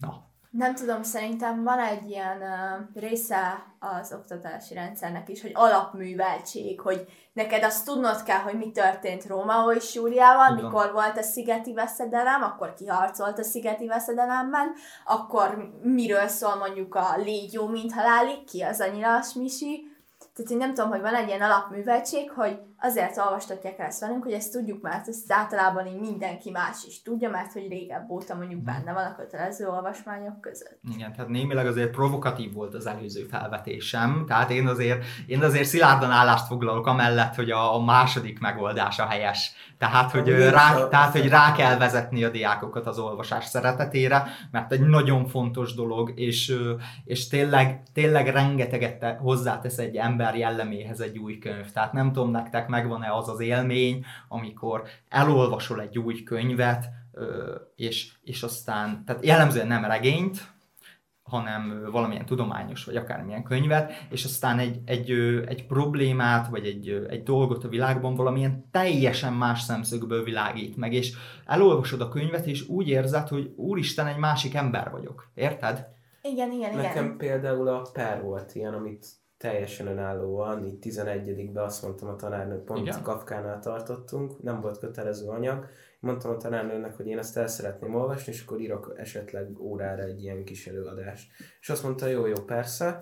Na, Nem tudom, szerintem van egy ilyen uh, része az oktatási rendszernek is, hogy alapműveltség, hogy neked azt tudnod kell, hogy mi történt Rómaó és Júliával, van. mikor volt a szigeti veszedelem, akkor kiharcolt a szigeti veszedelemben, akkor miről szól mondjuk a légyó, mint halálig, ki az a nyilas misi, tehát én nem tudom, hogy van egy ilyen alapműveltség, hogy azért olvastatják el ezt velünk, hogy ezt tudjuk, mert ezt általában így mindenki más is tudja, mert hogy régebb óta mondjuk benne van a kötelező olvasmányok között. Igen, tehát némileg azért provokatív volt az előző felvetésem, tehát én azért, én azért szilárdan állást foglalok amellett, hogy a, a második megoldás a helyes. Tehát hogy, rá, tehát, hogy rá kell vezetni a diákokat az olvasás szeretetére, mert egy nagyon fontos dolog, és, és tényleg, tényleg rengeteget te- hozzátesz egy ember jelleméhez egy új könyv. Tehát nem tudom nektek megvan-e az az élmény, amikor elolvasol egy új könyvet, és, és aztán, tehát jellemzően nem regényt, hanem valamilyen tudományos, vagy akármilyen könyvet, és aztán egy, egy, egy problémát, vagy egy, egy dolgot a világban valamilyen teljesen más szemszögből világít meg, és elolvasod a könyvet, és úgy érzed, hogy úristen, egy másik ember vagyok. Érted? Igen, igen, igen. Nekem például a per volt ilyen, amit teljesen önállóan, így 11-ben azt mondtam a tanárnők, pont Igen. Igen. Kafkánál tartottunk, nem volt kötelező anyag. Mondtam a tanárnőnek, hogy én ezt el szeretném olvasni, és akkor írok esetleg órára egy ilyen kis előadást. És azt mondta, jó, jó, persze.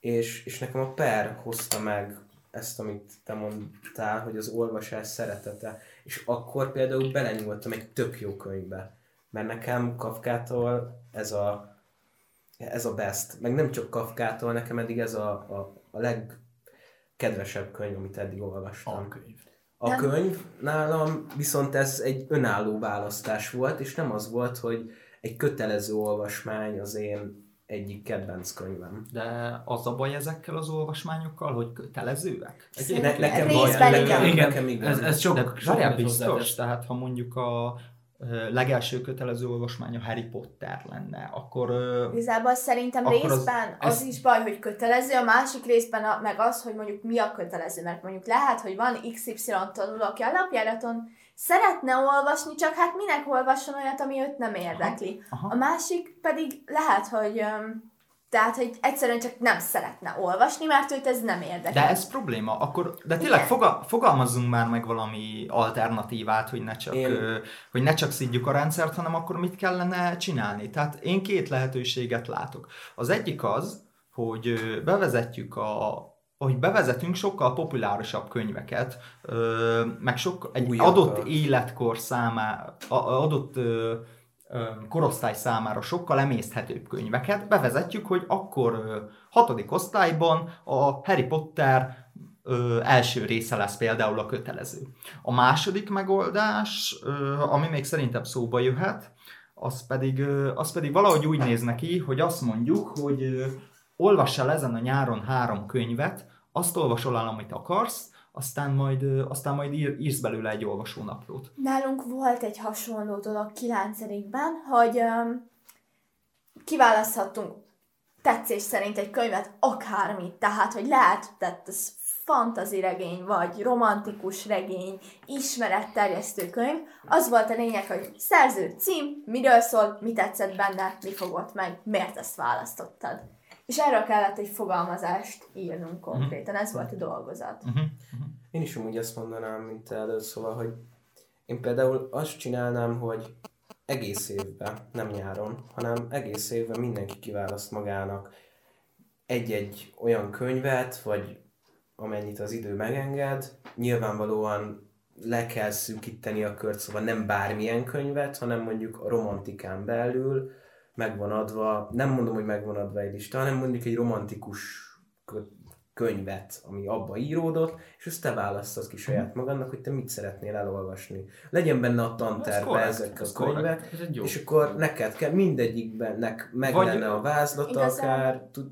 És, és nekem a per hozta meg ezt, amit te mondtál, hogy az olvasás szeretete. És akkor például belenyúltam egy tök jó könyvbe. Mert nekem Kafkától ez a ez a best. Meg nem csak Kafkától, nekem eddig ez a, a, a legkedvesebb könyv, amit eddig olvastam. könyv. A könyv nálam viszont ez egy önálló választás volt, és nem az volt, hogy egy kötelező olvasmány az én egyik kedvenc könyvem. De az a baj ezekkel az olvasmányokkal, hogy kötelezőek? Ne, nekem, baj, nekem, Igen, nekem igen. ez, ez sok, sok biztos, tehát ha mondjuk a legelső kötelező olvasmány a Harry Potter lenne, akkor... Igazából szerintem Akkor az- részben az, ez- is baj, hogy kötelező, a másik részben a, meg az, hogy mondjuk mi a kötelező, mert mondjuk lehet, hogy van XY tanuló, aki alapjáraton szeretne olvasni, csak hát minek olvasson olyat, ami őt nem érdekli. aha. A másik pedig lehet, hogy öm, tehát, hogy egyszerűen csak nem szeretne olvasni, mert őt ez nem érdekli. De ez probléma, akkor, de tényleg Igen. foga, fogalmazzunk már meg valami alternatívát, hogy ne, csak, Én- ö, hogy ne csak szidjuk a rendszert, hanem akkor mit kellene csinálni. Tehát én két lehetőséget látok. Az egyik az, hogy bevezetjük a hogy bevezetünk sokkal populárisabb könyveket, ö, meg sok, egy Újakat. adott életkor számára, adott korosztály számára sokkal emészthetőbb könyveket, bevezetjük, hogy akkor hatodik osztályban a Harry Potter első része lesz például a kötelező. A második megoldás, ami még szerintem szóba jöhet, az pedig, az pedig valahogy úgy néz neki, hogy azt mondjuk, hogy ö, olvass el ezen a nyáron három könyvet, azt olvasol el, amit akarsz, aztán majd, aztán majd ír, írsz belőle egy olvasónaplót. Nálunk volt egy hasonló dolog 9-ben, hogy um, kiválaszthattunk tetszés szerint egy könyvet, akármit, tehát, hogy lehetett ez fantazi regény, vagy romantikus regény, ismeretterjesztő könyv, az volt a lényeg, hogy szerző, cím, miről szól, mi tetszett benne, mi fogott meg, miért ezt választottad. És erről kellett egy fogalmazást írnunk konkrétan, ez volt a dolgozat. Uh-huh. Én is amúgy azt mondanám, mint előtt, szóval, hogy én például azt csinálnám, hogy egész évben, nem nyáron, hanem egész évben mindenki kiválaszt magának egy-egy olyan könyvet, vagy amennyit az idő megenged. Nyilvánvalóan le kell szűkíteni a kört, szóval nem bármilyen könyvet, hanem mondjuk a romantikán belül megvan adva, nem mondom, hogy megvan adva egy lista, hanem mondjuk egy romantikus kö- könyvet, ami abba íródott, és azt te választasz ki saját magadnak, hogy te mit szeretnél elolvasni. Legyen benne a tanterve ezek a könyvek, és akkor neked kell mindegyikbennek meg Vagy- lenne a vázlata Igazán- akár, tud,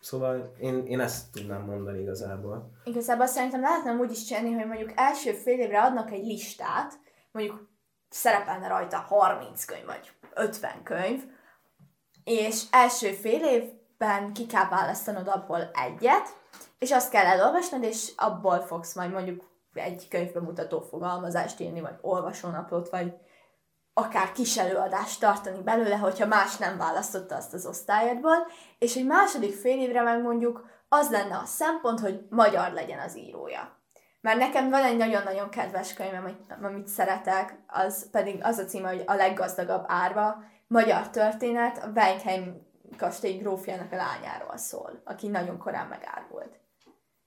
szóval én, én ezt tudnám mondani igazából. Igazából szerintem lehetne úgy is csinálni, hogy mondjuk első fél évre adnak egy listát, mondjuk szerepelne rajta 30 könyv, vagy 50 könyv, és első fél évben ki kell választanod abból egyet, és azt kell elolvasnod, és abból fogsz majd mondjuk egy könyvbe mutató fogalmazást írni, vagy olvasónaplót, vagy akár kis előadást tartani belőle, hogyha más nem választotta azt az osztályodból, és egy második fél évre meg mondjuk az lenne a szempont, hogy magyar legyen az írója. Mert nekem van egy nagyon-nagyon kedves könyvem, amit szeretek, az pedig az a címe, hogy A leggazdagabb árva, magyar történet, a Weinheim kastély grófjának a lányáról szól, aki nagyon korán megárult.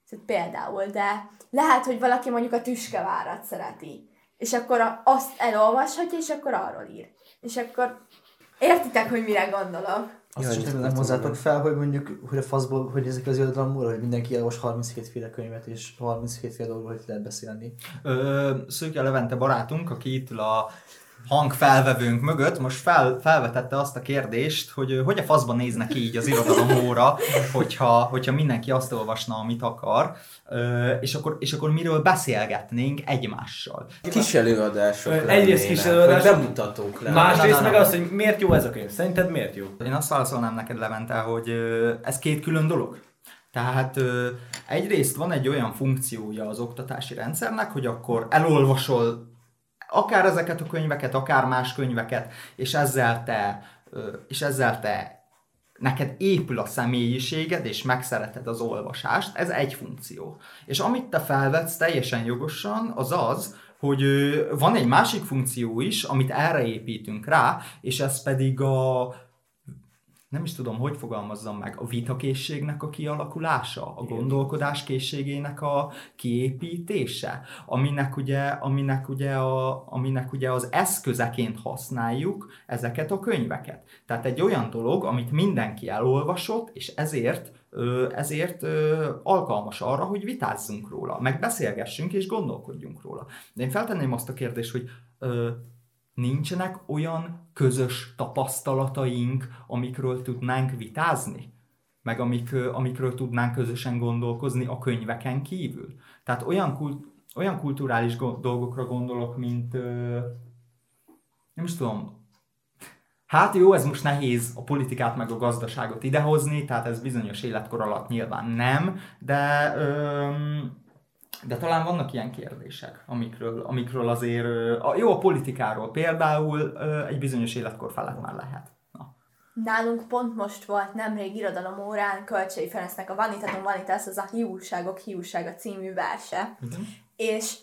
Tehát például, de lehet, hogy valaki mondjuk a tüskevárat szereti, és akkor a, azt elolvashatja, és akkor arról ír. És akkor értitek, hogy mire gondolok? Azt Jaj, is nem hozzátok fel, hogy mondjuk, hogy a faszból, hogy ezek az irodalomból, hogy mindenki elolvas 37 féle könyvet, és 37 féle dolgról hogy lehet beszélni. Ö, Szőke Levente barátunk, aki itt ül a hangfelvevőnk mögött, most fel, felvetette azt a kérdést, hogy hogy a faszban néznek ki így az irodalomóra, hogyha, hogyha mindenki azt olvasna, amit akar, és akkor, és akkor miről beszélgetnénk egymással. Kis előadások egyrészt kis előadások. bemutatók lennének. Másrészt meg na. az, hogy miért jó ez a könyv. Szerinted miért jó? Én azt válaszolnám neked, Levente, hogy ez két külön dolog. Tehát ö, egyrészt van egy olyan funkciója az oktatási rendszernek, hogy akkor elolvasol akár ezeket a könyveket, akár más könyveket, és ezzel te, és ezzel te neked épül a személyiséged, és megszereted az olvasást, ez egy funkció. És amit te felvetsz teljesen jogosan, az az, hogy van egy másik funkció is, amit erre építünk rá, és ez pedig a nem is tudom, hogy fogalmazzam meg, a vitakészségnek a kialakulása, a gondolkodás készségének a kiépítése, aminek ugye, aminek ugye, a, aminek ugye az eszközeként használjuk ezeket a könyveket. Tehát egy olyan dolog, amit mindenki elolvasott, és ezért ezért alkalmas arra, hogy vitázzunk róla, meg beszélgessünk és gondolkodjunk róla. De én feltenném azt a kérdést, hogy nincsenek olyan közös tapasztalataink, amikről tudnánk vitázni? Meg amik, amikről tudnánk közösen gondolkozni a könyveken kívül? Tehát olyan, kult, olyan kulturális go- dolgokra gondolok, mint, ö, nem is tudom, Hát jó, ez most nehéz a politikát meg a gazdaságot idehozni, tehát ez bizonyos életkor alatt nyilván nem, de, öm, de talán vannak ilyen kérdések, amikről, amikről azért, a, jó a politikáról például egy bizonyos életkor felett már lehet. Na. Nálunk pont most volt nemrég irodalom órán Kölcsei Ferencnek a Vanitatum Vanitas, az a Hiúságok Hiúsága című verse. Mhm. És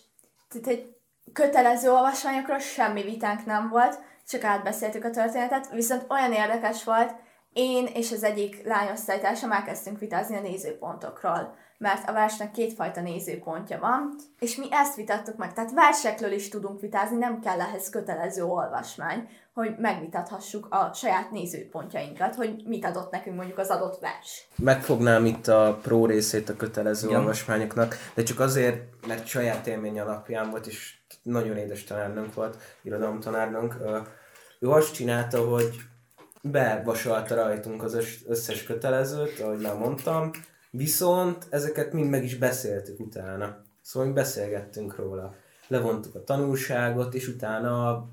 tehát egy kötelező olvasmányokról semmi vitánk nem volt, csak átbeszéltük a történetet, viszont olyan érdekes volt, én és az egyik lányosztálytársam elkezdtünk vitázni a nézőpontokról, mert a versnek kétfajta nézőpontja van, és mi ezt vitattuk meg. Tehát versekről is tudunk vitázni, nem kell ehhez kötelező olvasmány, hogy megvitathassuk a saját nézőpontjainkat, hogy mit adott nekünk mondjuk az adott vers. Megfognám itt a pro részét a kötelező Igen. olvasmányoknak, de csak azért, mert saját élmény alapján volt, és nagyon édes tanárnőnk volt, irodalomtanárnőnk. Ő azt csinálta, hogy bevasalta rajtunk az ös- összes kötelezőt, ahogy már mondtam, viszont ezeket mind meg is beszéltük utána. Szóval mi beszélgettünk róla. Levontuk a tanulságot, és utána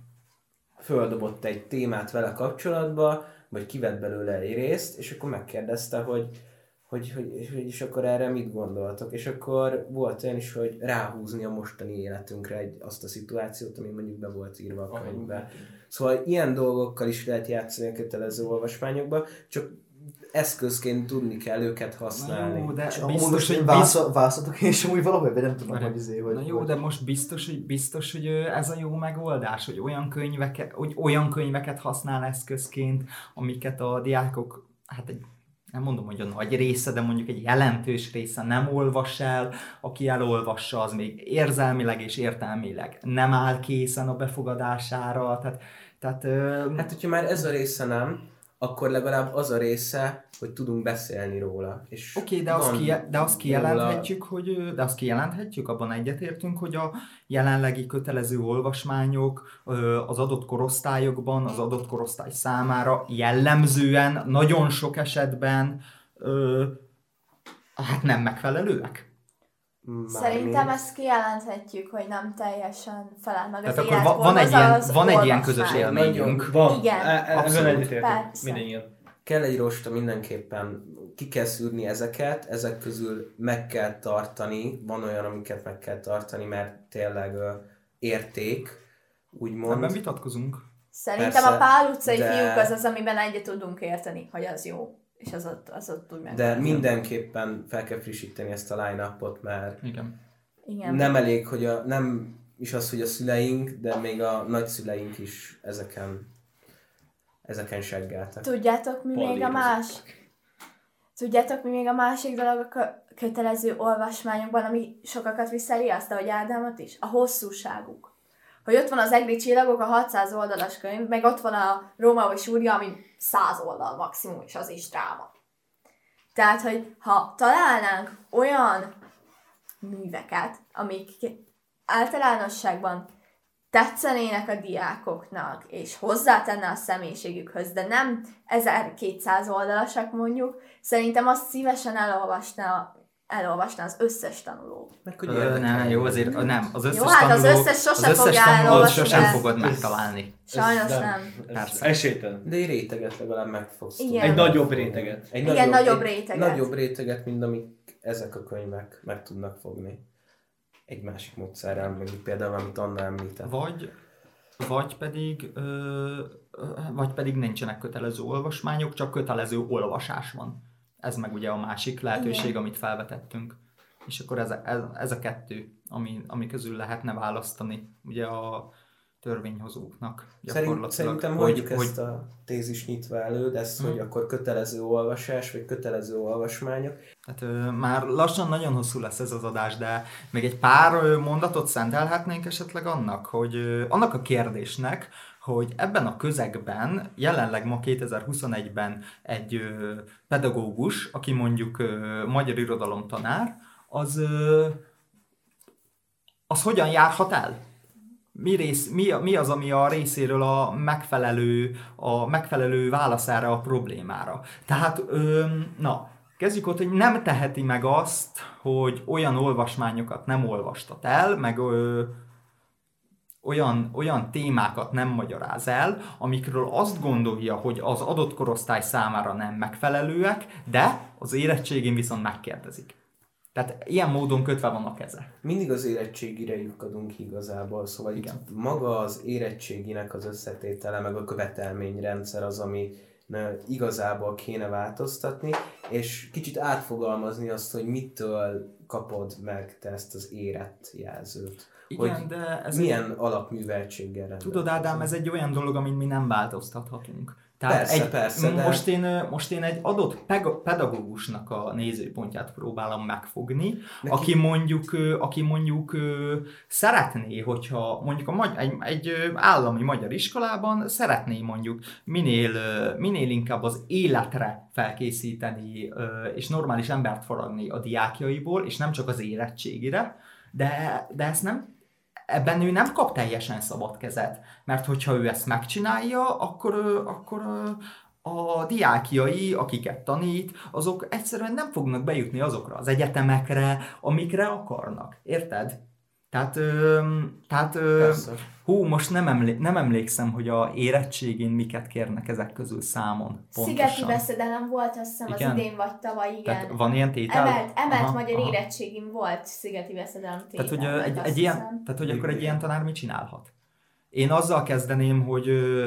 földobott egy témát vele kapcsolatba, vagy kivett belőle egy részt, és akkor megkérdezte, hogy, hogy, hogy, hogy és akkor erre mit gondoltok. És akkor volt olyan is, hogy ráhúzni a mostani életünkre egy, azt a szituációt, ami mondjuk be volt írva a könyvbe. Szóval ilyen dolgokkal is lehet játszani a kötelező olvasmányokba, csak eszközként tudni kell őket használni. Na jó, de És biztos, most hogy válaszol, válaszoltok és amúgy valahogy, vagy nem tudom, hogy izé, hogy... Na jó, de most biztos, hogy, biztos, hogy ez a jó megoldás, hogy olyan, könyveket, hogy olyan könyveket használ eszközként, amiket a diákok, hát egy, nem mondom, hogy a nagy része, de mondjuk egy jelentős része nem olvas el, aki elolvassa, az még érzelmileg és értelmileg nem áll készen a befogadására, tehát, tehát Hát, hogyha már ez a része nem, akkor legalább az a része, hogy tudunk beszélni róla. És Oké, okay, de, azt ki, de azt róla- kijelenthetjük, hogy, de azt kijelenthetjük, abban egyetértünk, hogy a jelenlegi kötelező olvasmányok az adott korosztályokban, az adott korosztály számára jellemzően, nagyon sok esetben hát nem megfelelőek. Mármint- Szerintem ezt kijelenthetjük, hogy nem teljesen felel meg az Tehát akkor va- van egy ilyen, az van egy ilyen közös élményünk. Van, Igen, e- e- ebben abszolút. Persze. Mindennyian. kell egy rosta mindenképpen, ki kell szűrni ezeket, ezek közül meg kell tartani, van olyan, amiket meg kell tartani, mert tényleg ö, érték, úgymond. Ebben vitatkozunk. Szerintem Persze, a Pál utcai de- fiúk az az, amiben egyet tudunk érteni, hogy az jó. És az ott, az ott úgy meg. De mindenképpen fel kell frissíteni ezt a line-upot, mert Igen. Igen. nem elég, hogy a, nem is az, hogy a szüleink, de még a nagyszüleink is ezeken ezeken seggeltek. Tudjátok, mi még a más? Tudjátok, mi még a másik dolog a kö- kötelező olvasmányokban, ami sokakat visszariaszt, ahogy Ádámot is? A hosszúságuk. Hogy ott van az Egri csillagok, a 600 oldalas könyv, meg ott van a Róma és Úria, ami 100 oldal maximum, és az is dráma. Tehát, hogy ha találnánk olyan műveket, amik általánosságban tetszenének a diákoknak, és hozzátenne a személyiségükhöz, de nem 1200 oldalasak mondjuk, szerintem azt szívesen elolvasna, elolvasna az összes tanuló. Meg Ö, nem, jó, azért nem. Az összes Jó, hát az tanuló, összes sose az összes elolvasni, sosem fogod megtalálni. Sajnos Ez nem. Persze. esélytelen. De egy réteget legalább meg fogsz tudni. Igen. Egy nagyobb réteget. Egy Igen, nagyobb egy réteget. Nagyobb réteget, mint amik ezek a könyvek meg tudnak fogni. Egy másik módszerrel, mondjuk például, amit Anna említett. Vagy, vagy pedig, ö, vagy pedig nincsenek kötelező olvasmányok, csak kötelező olvasás van. Ez meg ugye a másik lehetőség, Igen. amit felvetettünk. És akkor ez a, ez, ez a kettő, ami, ami közül lehetne választani ugye a törvényhozóknak gyakorlatilag. szerintem hogy, hagyjuk hogy, ezt a tézis nyitva elő, de ezt, hogy akkor kötelező olvasás, vagy kötelező olvasmányok. Hát ö, már lassan nagyon hosszú lesz ez az adás, de még egy pár ö, mondatot szentelhetnénk esetleg annak, hogy ö, annak a kérdésnek, hogy ebben a közegben, jelenleg ma 2021-ben egy ö, pedagógus, aki mondjuk magyar irodalom tanár, az, az hogyan járhat el? Mi, rész, mi, mi az, ami a részéről a megfelelő, a megfelelő válaszára a problémára? Tehát, na, kezdjük ott, hogy nem teheti meg azt, hogy olyan olvasmányokat nem olvastat el, meg olyan, olyan témákat nem magyaráz el, amikről azt gondolja, hogy az adott korosztály számára nem megfelelőek, de az érettségén viszont megkérdezik. Tehát ilyen módon kötve van a keze. Mindig az érettségire lyukadunk igazából, szóval Igen. itt maga az érettséginek az összetétele, meg a követelményrendszer az, ami igazából kéne változtatni, és kicsit átfogalmazni azt, hogy mitől kapod meg te ezt az érett jelzőt. Igen, hogy de ez milyen alapműveltséggel rendelkezik. Tudod, Ádám, ez egy olyan dolog, amit mi nem változtathatunk. Persze, egy, persze, de- most, én, most én egy adott pedagógusnak a nézőpontját próbálom megfogni, Neki- aki mondjuk, aki mondjuk szeretné, hogyha mondjuk a magy- egy, egy állami magyar iskolában szeretné mondjuk minél, minél inkább az életre felkészíteni, és normális embert faragni a diákjaiból, és nem csak az érettségire, de, de ezt nem ebben ő nem kap teljesen szabad kezet, mert hogyha ő ezt megcsinálja, akkor, akkor a diákjai, akiket tanít, azok egyszerűen nem fognak bejutni azokra az egyetemekre, amikre akarnak. Érted? Tehát, ö, tehát ö, Persze. hú, most nem, emlé- nem emlékszem, hogy a érettségén miket kérnek ezek közül számon. Szigeti Pontosan. veszedelem volt, azt hiszem Igen. az idén vagy tavaly, igen. Tehát van ilyen tétel? Emelt, emelt Aha, magyar aha. érettségim volt szigeti veszedelem tétel. Tehát, hogy egy, egy ilyen, tehát, hogy akkor egy ilyen tanár mit csinálhat? Én azzal kezdeném, hogy ö,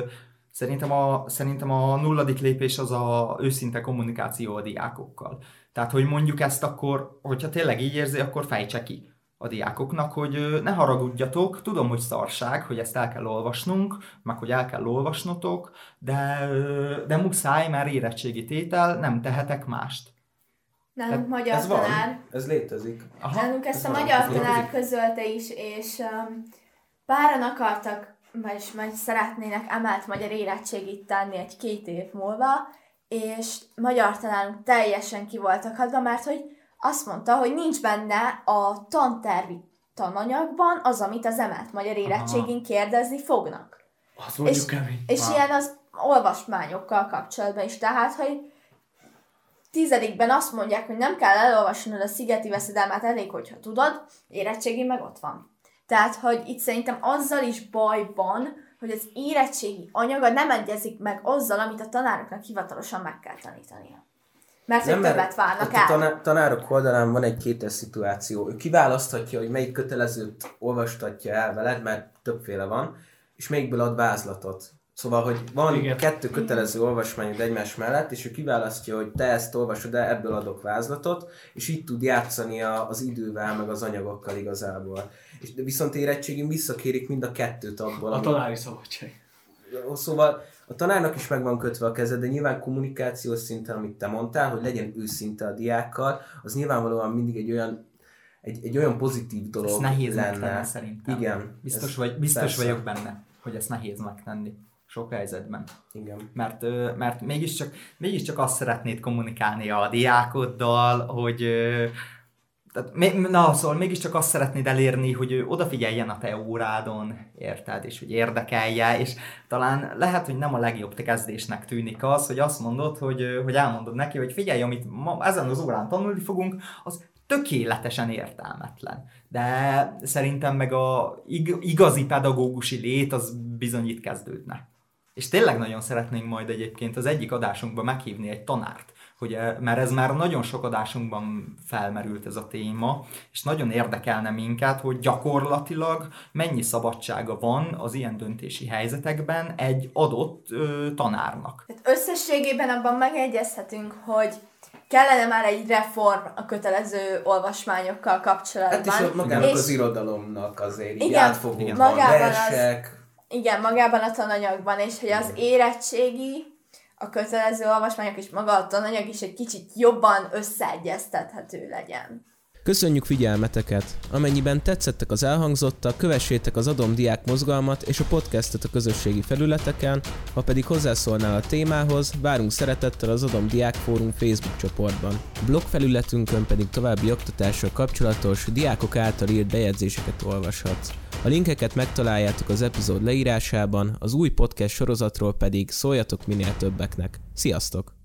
szerintem a, szerintem a nulladik lépés az a őszinte kommunikáció a diákokkal. Tehát, hogy mondjuk ezt akkor, hogyha tényleg így érzi, akkor fejtse ki a diákoknak, hogy ne haragudjatok, tudom, hogy szarság, hogy ezt el kell olvasnunk, meg hogy el kell olvasnotok, de, de muszáj, mert érettségi tétel, nem tehetek mást. Nálunk magyar Ez van, tanár, ez létezik. Aha, nálunk ezt ez a van, magyar ez tanár létezik. közölte is, és um, páran akartak, vagy majd szeretnének emelt magyar érettségit tenni egy két év múlva, és magyar tanárunk teljesen ki volt akadva, mert hogy azt mondta, hogy nincs benne a tantervi tananyagban az, amit az emelt magyar érettségén kérdezni fognak. Azt mondjuk És- kemény. És Wow. ilyen az olvasmányokkal kapcsolatban is. Tehát, hogy tizedikben azt mondják, hogy nem kell elolvasnod a szigeti veszedelmet, elég, hogyha tudod, érettségi meg ott van. Tehát, hogy itt szerintem azzal is baj van, hogy az érettségi anyaga nem egyezik meg azzal, amit a tanároknak hivatalosan meg kell tanítania. Mert nem, mert többet várnak ott a el. taná- tanárok oldalán van egy kétes szituáció. Ő kiválaszthatja, hogy melyik kötelezőt olvastatja el veled, mert többféle van, és melyikből ad vázlatot. Szóval, hogy van Igen. Igen. kettő kötelező olvasmányod egymás mellett, és ő kiválasztja, hogy te ezt olvasod el, ebből adok vázlatot, és így tud játszani a, az idővel, meg az anyagokkal igazából. És de viszont érettségén visszakérik mind a kettőt abból. A ami- tanári szabadság. Szóval a tanárnak is meg van kötve a keze, de nyilván kommunikációs szinten, amit te mondtál, hogy legyen őszinte a diákkal, az nyilvánvalóan mindig egy olyan, egy, egy olyan pozitív dolog Ezt nehéz lenne. megtenni szerintem. Igen. Biztos, ez vagy, biztos persze. vagyok benne, hogy ezt nehéz megtenni. Sok helyzetben. Igen. Mert, mert mégiscsak, mégiscsak azt szeretnéd kommunikálni a diákoddal, hogy tehát, na, szóval mégiscsak azt szeretnéd elérni, hogy ő odafigyeljen a te órádon, érted, és hogy érdekelje, és talán lehet, hogy nem a legjobb kezdésnek tűnik az, hogy azt mondod, hogy, hogy elmondod neki, hogy figyelj, amit ma ezen az órán tanulni fogunk, az tökéletesen értelmetlen. De szerintem meg a ig- igazi pedagógusi lét az bizony itt kezdődne. És tényleg nagyon szeretnénk majd egyébként az egyik adásunkban meghívni egy tanárt, hogy, eh, mert ez már nagyon sok adásunkban felmerült ez a téma, és nagyon érdekelne minket, hogy gyakorlatilag mennyi szabadsága van az ilyen döntési helyzetekben egy adott ö, tanárnak. Tehát összességében abban megegyezhetünk, hogy kellene már egy reform a kötelező olvasmányokkal kapcsolatban. Hát és ott magának És- az irodalomnak azért így Igen, átfogó igen. van, magában az- versek, Igen, magában a tananyagban, és hogy az érettségi, a kötelező olvasmányok és maga a tananyag is egy kicsit jobban összeegyeztethető legyen. Köszönjük figyelmeteket! Amennyiben tetszettek az elhangzottak, kövessétek az Adom Diák mozgalmat és a podcastet a közösségi felületeken, ha pedig hozzászólnál a témához, várunk szeretettel az Adom Diák Fórum Facebook csoportban. Blog felületünkön pedig további oktatással kapcsolatos, diákok által írt bejegyzéseket olvashatsz. A linkeket megtaláljátok az epizód leírásában, az új podcast sorozatról pedig szóljatok minél többeknek. Sziasztok!